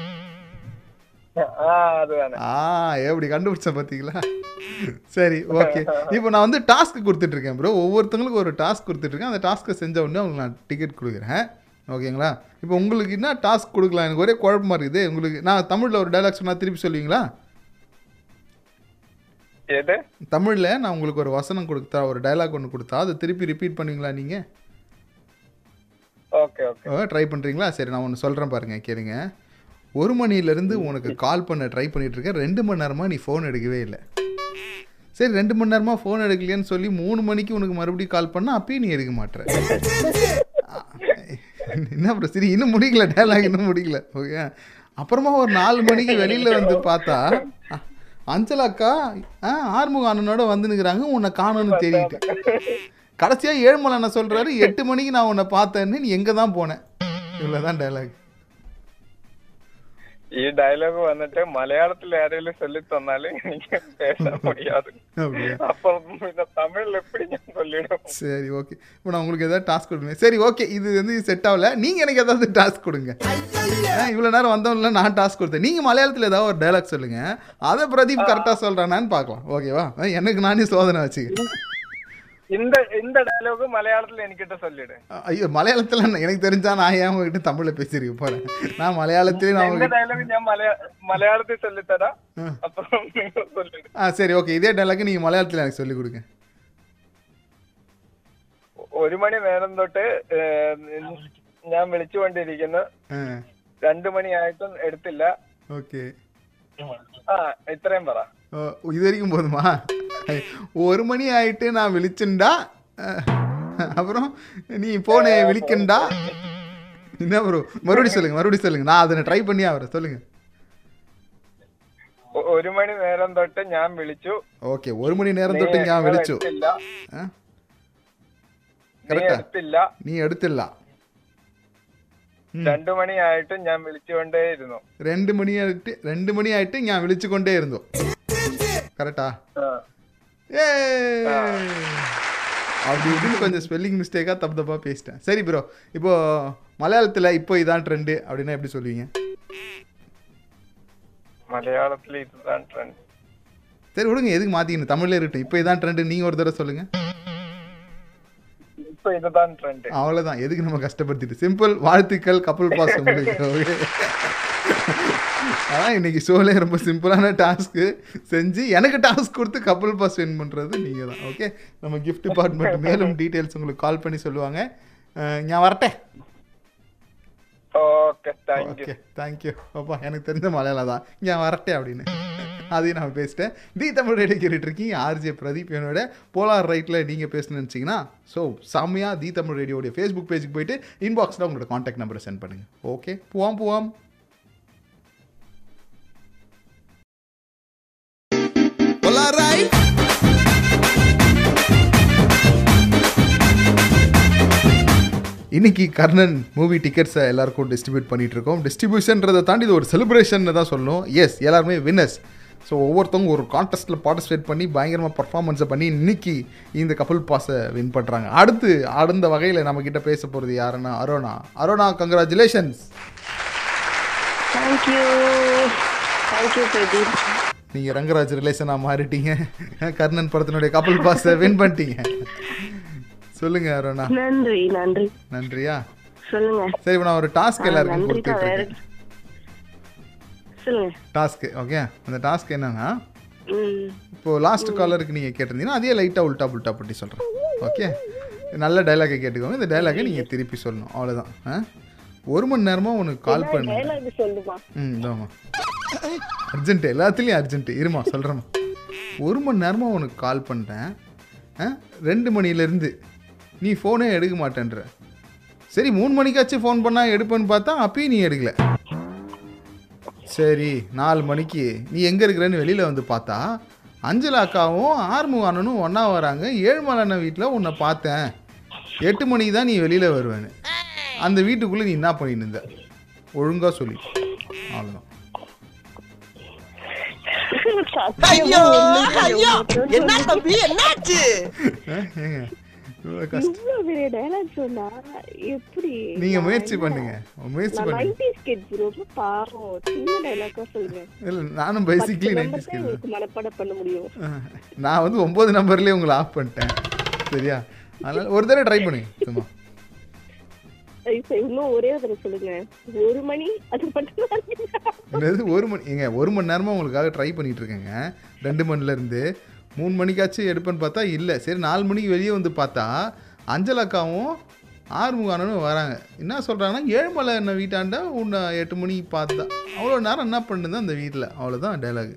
ஆ எப்படி கண்டுபிடிச்சேன் பார்த்தீங்களா சரி ஓகே இப்போ நான் வந்து டாஸ்க் கொடுத்துட்ருக்கேன் ப்ரோ ஒவ்வொருத்தங்களுக்கும் ஒரு டாஸ்க் கொடுத்துட்ருக்கேன். அந்த டாஸ்க்கை செஞ்ச உடனே அவங்களுக்கு நான் டிக்கெட் கொடுக்குறேன். ஓகேங்களா? இப்போ உங்களுக்கு என்ன டாஸ்க் கொடுக்கலாம்? எனக்கு ஒரே குழப்பமா இருக்குது. உங்களுக்கு நான் தமிழில் ஒரு டைலாக் சொன்னால் திருப்பி சொல்லுவீங்களா? தமிழில் நான் உங்களுக்கு ஒரு வசனம் கொடுத்தா ஒரு டைலாக் ஒன்று கொடுத்தா அதை திருப்பி ரிப்பீட் பண்ணுவீங்களா நீங்கள் ஓகே ஓகே ட்ரை பண்ணுறீங்களா சரி நான் ஒன்று சொல்கிறேன் பாருங்கள் கேளுங்க. ஒரு மணிலேருந்து உனக்கு கால் பண்ண ட்ரை பண்ணிட்டு இருக்கேன் ரெண்டு மணி நேரமாக நீ ஃபோன் எடுக்கவே இல்லை. சரி ரெண்டு மணி நேரமாக ஃபோன் எடுக்கலையேன்னு சொல்லி மூணு மணிக்கு உனக்கு மறுபடியும் கால் பண்ணால் அப்பயும் நீ எடுக்க மாட்ற. என்ன அப்புறம் சரி இன்னும் முடிக்கல டேலாக் இன்னும் முடிக்கல. ஓகே அப்புறமா ஒரு நாலு மணிக்கு வெளியில் வந்து பார்த்தா அஞ்சலாக்கா ஆ ஆறுமுக அண்ணனோட வந்து நிற்கிறாங்க உன்னை காணோன்னு தேடிட்டு. கடைசியாக ஏழுமலை என்ன சொல்கிறாரு எட்டு மணிக்கு நான் உன்னை பார்த்தேன்னு நீ எங்கே தான் போனேன் இவ்வளோ தான் டைலாக் ഈ ഡയലോഗ് വന്നിട്ട് മലയാളത്തിൽ ആരെങ്കിലും ചൊല്ലി തന്നാല് എനിക്ക് பேச முடியாது அப்படியா அப்போ പിന്നെ തമിഴിൽ எப்படி ഞാൻ சொல்லிடும் சரி ஓகே இப்போ நான் உங்களுக்கு ஏதாவது டாஸ்க் கொடுங்க சரி ஓகே இது வந்து செட் ஆகல நீங்கள் எனக்கு ஏதாவது டாஸ்க் கொடுங்க இவ்வளோ நேரம் வந்தவங்கள நான் டாஸ்க் கொடுத்தேன் நீங்கள் மலையாளத்தில் ஏதாவது ஒரு டைலாக் சொல்லுங்கள் அதை பிரதீப் கரெக்டாக சொல்கிறானான்னு பார்க்கலாம் ஓகேவா எனக்கு நானே சோதனை வச்சுக்கிறேன் இந்த இந்த டயலாக் மலையாளத்துல என்கிட்ட சொல்லிடு ஐயோ மலையாளத்தில் எனக்கு தெரிஞ்சா நான் ஏன் உங்ககிட்ட தமிழில் பேசியிருக்க போகிறேன் நான் மலையாளத்திலே நான் இந்த உங்ககிட்ட ഡയലോഗ് ഞാൻ മലയാ മലയാളത്തിൽ ചൊല്ലിത്തരാം അപ്പൊ നിങ്ങൾ சொல்லிடு ஆ சரி ஓகே இதே டைலாக் நீங்கள் மலையாளத்தில் எனக்கு சொல்லிக் கொடுங்க ഒരു മണി നേരം തൊട്ട് ഏഹ്, ഞാൻ വിളിച്ചുകൊണ്ടിരിക്കുന്നു ஆ രണ്ടു മണിയായിട്ടും എടുത്തില്ല ஓகே ആ ഇത്രയും പറ ஓ, இது வரைக்கும் போதுமா ஒரு மணி ஆயிட்டு நான் விழிச்சுண்டா அஹ், அப்புறம் நீ போனே விழிக்கண்டா என்ன ப்ரோ மறுபடியும் சொல்லுங்க மறுபடியும் சொல்லுங்க நான் அதை ட்ரை பண்ணி அவரை சொல்லுங்க ഒ- ഒരു മണി നേരം തൊട്ട് ഞാൻ വിളിച്ചു ஓகே ஒரு மணி நேரம் தொட்டு നീ ஞாபகம் விழிச்சு എടുത്തില്ല ஆ നീ കറക്റ്റാ എടുത്തില്ല நீ எடுத்துடல രണ്ടു മണിയായിട്ടും ഞാൻ വിളിച്ചുകൊണ്ടേയിരുന്നു ரெண்டு மணி ஆயிட்டு ரெண்டு மணி ஆயிட்டு கரெக்டா? ஏ அப்படி இப்படின்னு கொஞ்சம் ஸ்பெல்லிங் மிஸ்டேக்காக தப்பு தப்பாக பேசிட்டேன். சரி ப்ரோ இப்போ மலையாளத்தில் இப்போ இதான் ட்ரெண்டு அப்படின்னா எப்படி சொல்லுவீங்க? மலையாளத்தில் இதுதான் ட்ரெண்ட் சரி விடுங்க எதுக்கு மாத்திக்கணும்? தமிழ்ல இருக்கட்டும். இப்போ இதான் ட்ரெண்டு நீங்கள் ஒரு தடவை சொல்லுங்கள் இப்போ இதுதான் ட்ரெண்ட் அவ்வளோதான் எதுக்கு நம்ம கஷ்டப்படுத்திட்டு? சிம்பிள் வாழ்த்துக்கள் கப்பல் பாஸ் ஆனால் இன்னைக்கு ஷோலே ரொம்ப சிம்பிளான டாஸ்க்கு செஞ்சு எனக்கு டாஸ்க் கொடுத்து கப்பல் பாஸ் வின் பண்ணுறது நீங்கள் தான் ஓகே நம்ம கிஃப்ட் டிபார்ட்மெண்ட் மேலும் டீட்டெயில்ஸ் உங்களுக்கு கால் பண்ணி சொல்லுவாங்க. நான் வரட்டேன். ஓகே ஓகே தேங்க்யூ அப்பா எனக்கு தெரிஞ்ச மலையாள தான். நான் வரட்டேன் அப்படின்னு. அதையும் நான் பேசிட்டேன். தி தமிழ் ரேடியோ கேட்டுட்ருக்கீங்க ஆர்ஜே பிரதீப் என்னோட போலார் ரைட்டில் நீங்கள் பேசணும்னு நினச்சிங்கன்னா ஸோ சாமியா தி தமிழ் ரேடியோடைய ஃபேஸ்புக் பேஜுக்கு போயிட்டு இன்பாக்ஸில் உங்களோட காண்டாக்ட் நம்பரை சென்ட் பண்ணுங்கள் ஓகே போவாம் போவாம். இன்னைக்கு கர்ணன் மூவி டிக்கெட்ஸை எல்லாருக்கும் டிஸ்ட்ரிபியூட் பண்ணிட்டு இருக்கோம் டிஸ்ட்ரிபியூஷன்றதை தாண்டி இது ஒரு செலிப்ரேஷன் தான் சொல்லணும். எஸ் எல்லாருமே வின்னர்ஸ் ஸோ ஒவ்வொருத்தவங்க ஒரு கான்டெஸ்ட்டில் பார்ட்டிசிபேட் பண்ணி பயங்கரமாக பர்ஃபார்மன்ஸை பண்ணி இன்னைக்கு இந்த கப்பல் பாஸை வின் பண்ணுறாங்க அடுத்து அடுத்த வகையில் நம்மக்கிட்ட பேச போகிறது யாருன்னா Arona Arona congratulations thank you thank you Pradeep நீங்கள் ரங்கராஜ் ரிலேஷனாக மாறிட்டீங்க. கர்ணன் படத்தினுடைய கப்பல் பாஸை வின் பண்ணிட்டீங்க. சொல்லுங்கள் அரோனா நன்றி நன்றி. நன்றியா? சொல்லுங்க. சரி இப்போ நான் ஒரு டாஸ்க் எல்லாருக்கும் கொடுத்துட்ருக்கேன் சொல்லுங்க. டாஸ்க்கு ஓகே அந்த டாஸ்க் என்னன்னா இப்போ லாஸ்ட் காலருக்கு நீங்கள் கேட்டிருந்தீங்கன்னா அதே லைட்டாக உல்ட்டா புல்ட்டா பட்டி சொல்கிறேன் ஓகே நல்ல டைலாக்கை கேட்டுக்கோங்க. இந்த டைலாக்கை நீங்கள் திருப்பி சொல்லணும். அவ்வளோதான் ஆ? ஒரு மணி நேரமாக உனக்கு கால் பண்ணு டைலாக் ம் இதாம்மா அர்ஜென்ட் எல்லாத்துலேயும் அர்ஜென்ட் இருமா சொல்கிறேம்மா ஒரு மணி நேரமாக உனக்கு கால் பண்ணிட்டேன் ஆ? ரெண்டு மணிலேருந்து நீ ஃபோனே எடுக்க மாட்டேன்ற. சரி மூணு மணிக்காச்சும் ஃபோன் பண்ணால் எடுப்பேன்னு பார்த்தா அப்பயும் நீ எடுக்கல. சரி நாலு மணிக்கு நீ எங்கே இருக்கிறேன்னு வெளியில் வந்து பார்த்தா அஞ்சல் அக்காவும் ஆறுமுக அண்ணனும் ஒன்றா வராங்க. ஏழுமலை அண்ணன் வீட்டில் உன்னை பார்த்தேன். எட்டு மணிக்கு தான் நீ வெளியில் வருவேன்னு. அந்த வீட்டுக்குள்ளே நீ என்ன பண்ணிட்டு இருந்த? ஒழுங்காக சொல்லி. அவ்வளோதான் என்ன தம்பி என்னாச்சு? கஷ்டம் இவ்வளவு பெரிய டயலாக் சொன்னா எப்படி? நீங்கள் முயற்சி பண்ணுங்க. முயற்சி பண்ணுங்க. 90s kids ரொம்ப பாவம். சின்ன டயலாக்கா சொல்லுங்க இல்லை நானும் தான் உங்களுக்கு மனப்பாடம் பண்ண முடியும். நான் வந்து ஒம்பது நம்பர்லேயே உங்களை ஆஃப் பண்ணிட்டேன். சரியா? அதனால் ஒரு தடவை ட்ரை பண்ணுங்க. சும்மா. இன்னும் ஒரே ஒரு தடவை சொல்லுங்க. ஒரு மணி? அது மட்டும் ஒரு மணி? ஏங்க ஒரு மணி நேரமாக உங்களுக்காக ட்ரை பண்ணிட்டு இருக்கேங்க. ரெண்டு மணிலேருந்து மூணு மணிக்காச்சும் எடுப்பேன்னு பார்த்தா இல்லை. சரி நாலு மணிக்கு வெளியே வந்து பார்த்தா அஞ்சல் அக்காவும் ஆறுமுகானனும் வராங்க. என்ன சொல்கிறாங்கன்னா ஏழுமலை என்ன வீட்டாண்ட உன்னை எட்டு மணிக்கு பார்த்தா. அவ்வளோ நேரம் என்ன பண்ணுது அந்த வீட்டில்? அவ்வளோதான் டைலாக்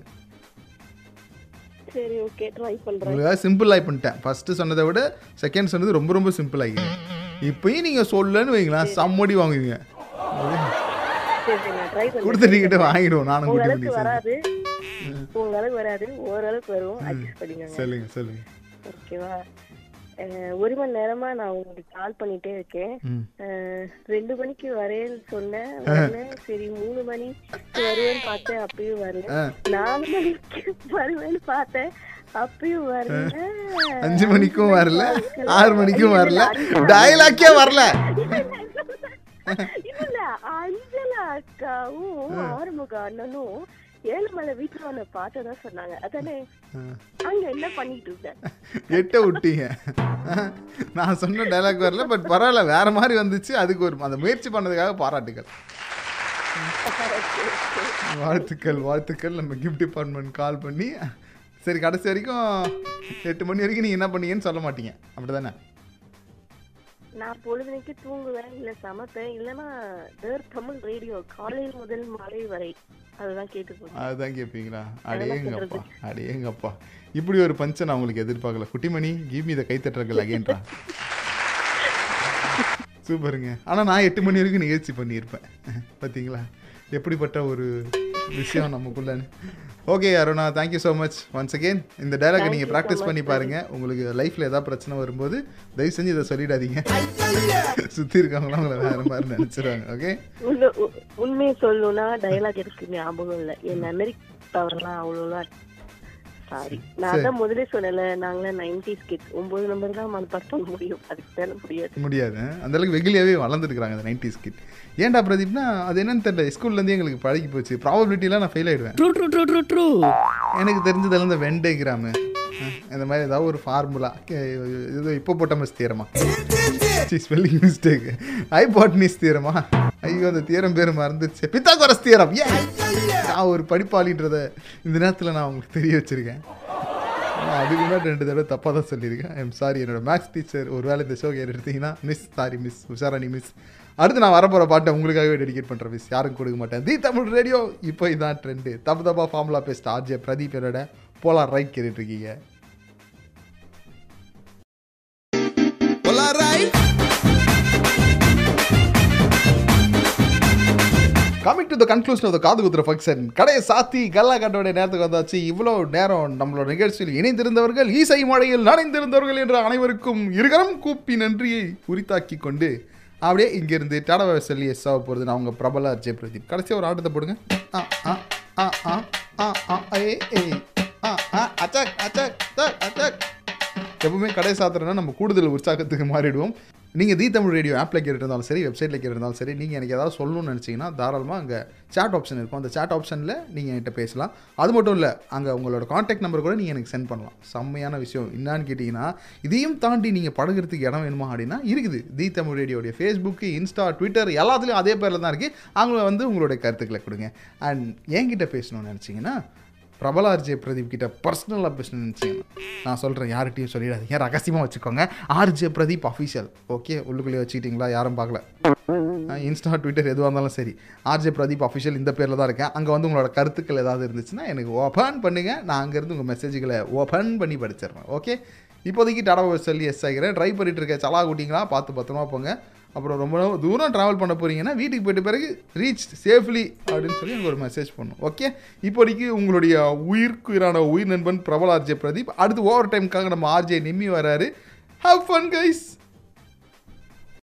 சரி ஓகே ட்ரை சிம்பிள் ஆகி பண்ணிட்டேன். ஃபஸ்ட்டு சொன்னதை விட செகண்ட் சொன்னது ரொம்ப ரொம்ப சிம்பிள் ஆகி இப்பயும் நீங்கள் சொல்லன்னு வைங்களேன். சம்மடி வாங்குவீங்க. கொடுத்துட்டீங்கிட்ட வாங்கிடுவோம். நானும் குட்டி உங்க அளவுக்கு வராது ஓரளவுக்கு வரும். அட்ஜஸ்ட் பண்ணிக்கோங்க. சொல்லுங்க சொல்லுங்க. ஓகேவா ஒரு மணி நேரமா நான் உங்களுக்கு கால் பண்ணிட்டே இருக்கேன். ரெண்டு மணிக்கு வரேன்னு சொன்னேன். சரி மூணு மணி வருவேன்னு பார்த்தேன் அப்பயும் வரல. நாலு மணிக்கு வருவேன்னு பார்த்தேன் அப்பயும் வரல. அஞ்சு மணிக்கும் வரல ஆறு மணிக்கும் வரல. டயலாக்கே வரல. இல்ல அஞ்சலா அக்காவும் ஆறுமுக அண்ணனும் ஏழுமலை வீட்டுல உன்னை பார்த்ததா சொன்னாங்க. அதானே? அங்க என்ன பண்ணிட்டு இருந்தேன் எட்ட விட்டீங்க. நான் சொன்ன டைலாக் வரல பட் பரவாயில்ல வேற மாதிரி வந்துச்சு. அதுக்கு ஒரு அந்த முயற்சி பண்ணதுக்காக பாராட்டுகள் வாழ்த்துக்கள் வாழ்த்துக்கள். நம்ம கிஃப்ட் டிபார்ட்மெண்ட் கால் பண்ணி சரி கடைசி வரைக்கும் எட்டு மணி வரைக்கும் நீங்கள் என்ன பண்ணீங்கன்னு சொல்ல மாட்டீங்க. அப்படிதானே? நான் பொழுதுனைக்கு தூங்குவேன் இல்ல சமைப்பேன் இல்லனா தேர் தமிழ் ரேடியோ காலையில் முதல் மாலை வரை. அதுதான் கேட்டு அதுதான் கேட்பீங்களா அடேங்கப்பா அடேங்கப்பா. இப்படி ஒரு பஞ்சை நான் உங்களுக்கு எதிர்பார்க்கல. குட்டிமணி கிவ் மீ த கைத்தட்டர்கள் அகேன்றா சூப்பருங்க. ஆனால் நான் எட்டு மணி வரைக்கும் நிகழ்ச்சி பண்ணியிருப்பேன். பார்த்தீங்களா எப்படிப்பட்ட ஒரு விஷயம் நமக்குள்ளன்னு okay Aruna thank you so much once again இந்த டைலாக் நீங்கள் ப்ராக்டிஸ் பண்ணி பாருங்க. உங்களுக்கு லைஃப்பில் ஏதாவது பிரச்சனை வரும்போது தயவு செஞ்சு இதை சொல்லிடாதீங்க. சுற்றி இருக்கவங்களாம் உங்களை வேறு மாதிரி நினச்சிடுவாங்க ஓகே உண்மையை சொல்லணும்னா டயலாக் எனக்கு ஞாபகம் இல்ல. என் மெமரி பவர்லாம் அவ்வளோலாம் சாரி. நான். தான் முதல்ல சொன்னல நாங்களாம் நைன்டிஸ் கிட்ஸ் ஒன்பது நம்பர் தான் மனப்பாடம் பண்ண முடியும். அதுக்கு மேல முடியாது முடியாது. அந்த அளவுக்கு வெகுலியாவே வளர்ந்துருக்காங்க அந்த நைன்டிஸ் கிட் ஏன்டா பிரதீப்னா அது என்னன்னு தெரியல. ஸ்கூல்லேருந்தே எங்களுக்கு பழகி போச்சு. ப்ராபபிலிட்டிலாம் நான் ஃபெயில் ஆயிடுவேன். True true true true true எனக்கு தெரிஞ்சதெல்லாம் இந்த வெண்டைகிராமு இந்த மாதிரி ஏதாவது ஒரு ஃபார்முலா இது இப்போ போட்டமஸ் தீரமா ஸ்பெல்லிங் மிஸ்டேக் ஐபாட்னிஸ் தீரமா ஐயோ அந்த தீரம் பேர் மறந்துச்சு பித்தாகோரஸ் தீரம் ஏ! நான் ஒரு படிப்பாளின்றத இந்த நேரத்தில் நான் உங்களுக்கு தெரிய வச்சிருக்கேன். அதுக்கு முன்னாடி ரெண்டு தடவை தப்பாக தான் சொல்லியிருக்கேன். ஐம் சாரி என்னோட மேக்ஸ் டீச்சர் ஒரு வேளை இந்த ஷோ எடுத்தீங்கன்னா miss sorry miss Usharani miss அடுத்து நான் வரப்போகிற பாட்டை உங்களுக்காகவே டெடிகேட் பண்ணுறேன் மிஸ் யாரும் கொடுக்க மாட்டேன். தி தமிழ் ரேடியோ இப்போ இதான் ட்ரெண்டு தப்பு தப்பா ஃபார்முலா பேஸ்ட் ஆர்ஜே பிரதீப் என்னோட போலார் ரைட் கேட்டுட்டு coming to the conclusion of the காது குத்துற ஃபங்க்ஷன் கடையை சாத்தி கல்லா கட்டோட நேரத்துக்கு வந்தாச்சு. இவ்வளோ நேரம் நம்மளோட நிகழ்ச்சியில் இணைந்திருந்தவர்கள் இசை மழையில் நனைந்திருந்தவர்கள் என்ற அனைவருக்கும் இருகரம் கூப்பி நன்றியை உரித்தாக்கி கொண்டு அப்படியே இங்கேருந்து டடவை சொல்லி எஸ் ஆக போகிறது நான் உங்கள் பிரபல அர்ஜய் பிரதீப். கடைசியாக ஒரு ஆட்டத்தை போடுங்க. ஆ ஆ ஆ ஆ ஆ ஆ ஏ ஏ ஆ ஆ அச்சக் அச்சக் அச்சக். எப்பவுமே கடை சாத்திரம்னா நம்ம கூடுதல் உற்சாகத்துக்கு மாறிடுவோம். நீங்கள் தி தமிழ் ரேடியோ ஆப்பில் கேட்டிருந்தாலும் சரி வெப்சைட்டில் கேட்டிருந்தாலும் சரி நீங்கள் எனக்கு ஏதாவது சொல்லணும்னு நினச்சிங்கன்னா தாராளமாக அங்கே சேட் ஆப்ஷன் இருக்கும். அந்த சேட் ஆப்ஷனில் நீங்கள் என்கிட்ட பேசலாம். அது மட்டும் இல்லை அங்கே உங்களோட காண்டாக்ட் நம்பர் கூட நீங்கள் எனக்கு சென்ட் பண்ணலாம். செம்மையான விஷயம். என்னான்னு கேட்டிங்கன்னா இதையும் தாண்டி நீங்கள் பழகுறதுக்கு இடம் வேணுமா அப்படின்னா இருக்குது. தி தமிழ் ரேடியோடைய ஃபேஸ்புக்கு இன்ஸ்டா ட்விட்டர் எல்லாத்துலேயும் அதே பேரில் தான் இருக்குது அவங்கள வந்து உங்களுடைய கருத்துக்களை கொடுங்க. அண்ட் என்கிட்ட பேசணும்னு நினச்சிங்கன்னா பிரபல ஆர்ஜே பிரதீப் கிட்ட பர்சனலாக பேசணும்னு நான் சொல்கிறேன் யார்கிட்டையும் ஏன் ரகசியமாக வச்சுக்கோங்க. ஆர்ஜே பிரதீப் அஃபீஷியல் ஓகே உள்ளுக்குள்ளே வச்சுக்கிட்டீங்களா? யாரும் பார்க்கல. இன்ஸ்டா ட்விட்டர் எதுவாக இருந்தாலும் சரி. ஆர்ஜே பிரதீப் அஃபிஷியல் இந்த பேரில் தான் இருக்கேன். அங்கே வந்து உங்களோட கருத்துக்கள் ஏதாவது இருந்துச்சுன்னா எனக்கு ஓப்பன் பண்ணுங்கள் நான் அங்கேருந்து உங்கள் மெசேஜ்களை ஓப்பன் பண்ணி படிச்சிடுறேன். ஓகே இப்போதைக்கு தடவை சொல்லி எஸ் ஆகிறேன் ட்ரை பண்ணிகிட்டு இருக்கேன் சலா கூட்டிங்களா? பார்த்து பத்திரமா போங்க. அப்புறம் ரொம்ப தூரம் ட்ராவல் பண்ண போகிறீங்கன்னா வீட்டுக்கு போயிட்டு பிறகு ரீச் சேஃப்லி அப்படின்னு சொல்லி எனக்கு ஒரு மெசேஜ் பண்ணும் ஓகே இப்போதைக்கு உங்களுடைய உயிர்க்குயிரான உயிர் நண்பன் பிரபல ஆர்ஜே பிரதீப் அடுத்து ஓவர் டைமுக்காக நம்ம ஆர்ஜே நிம்மி வராரு. Have fun guys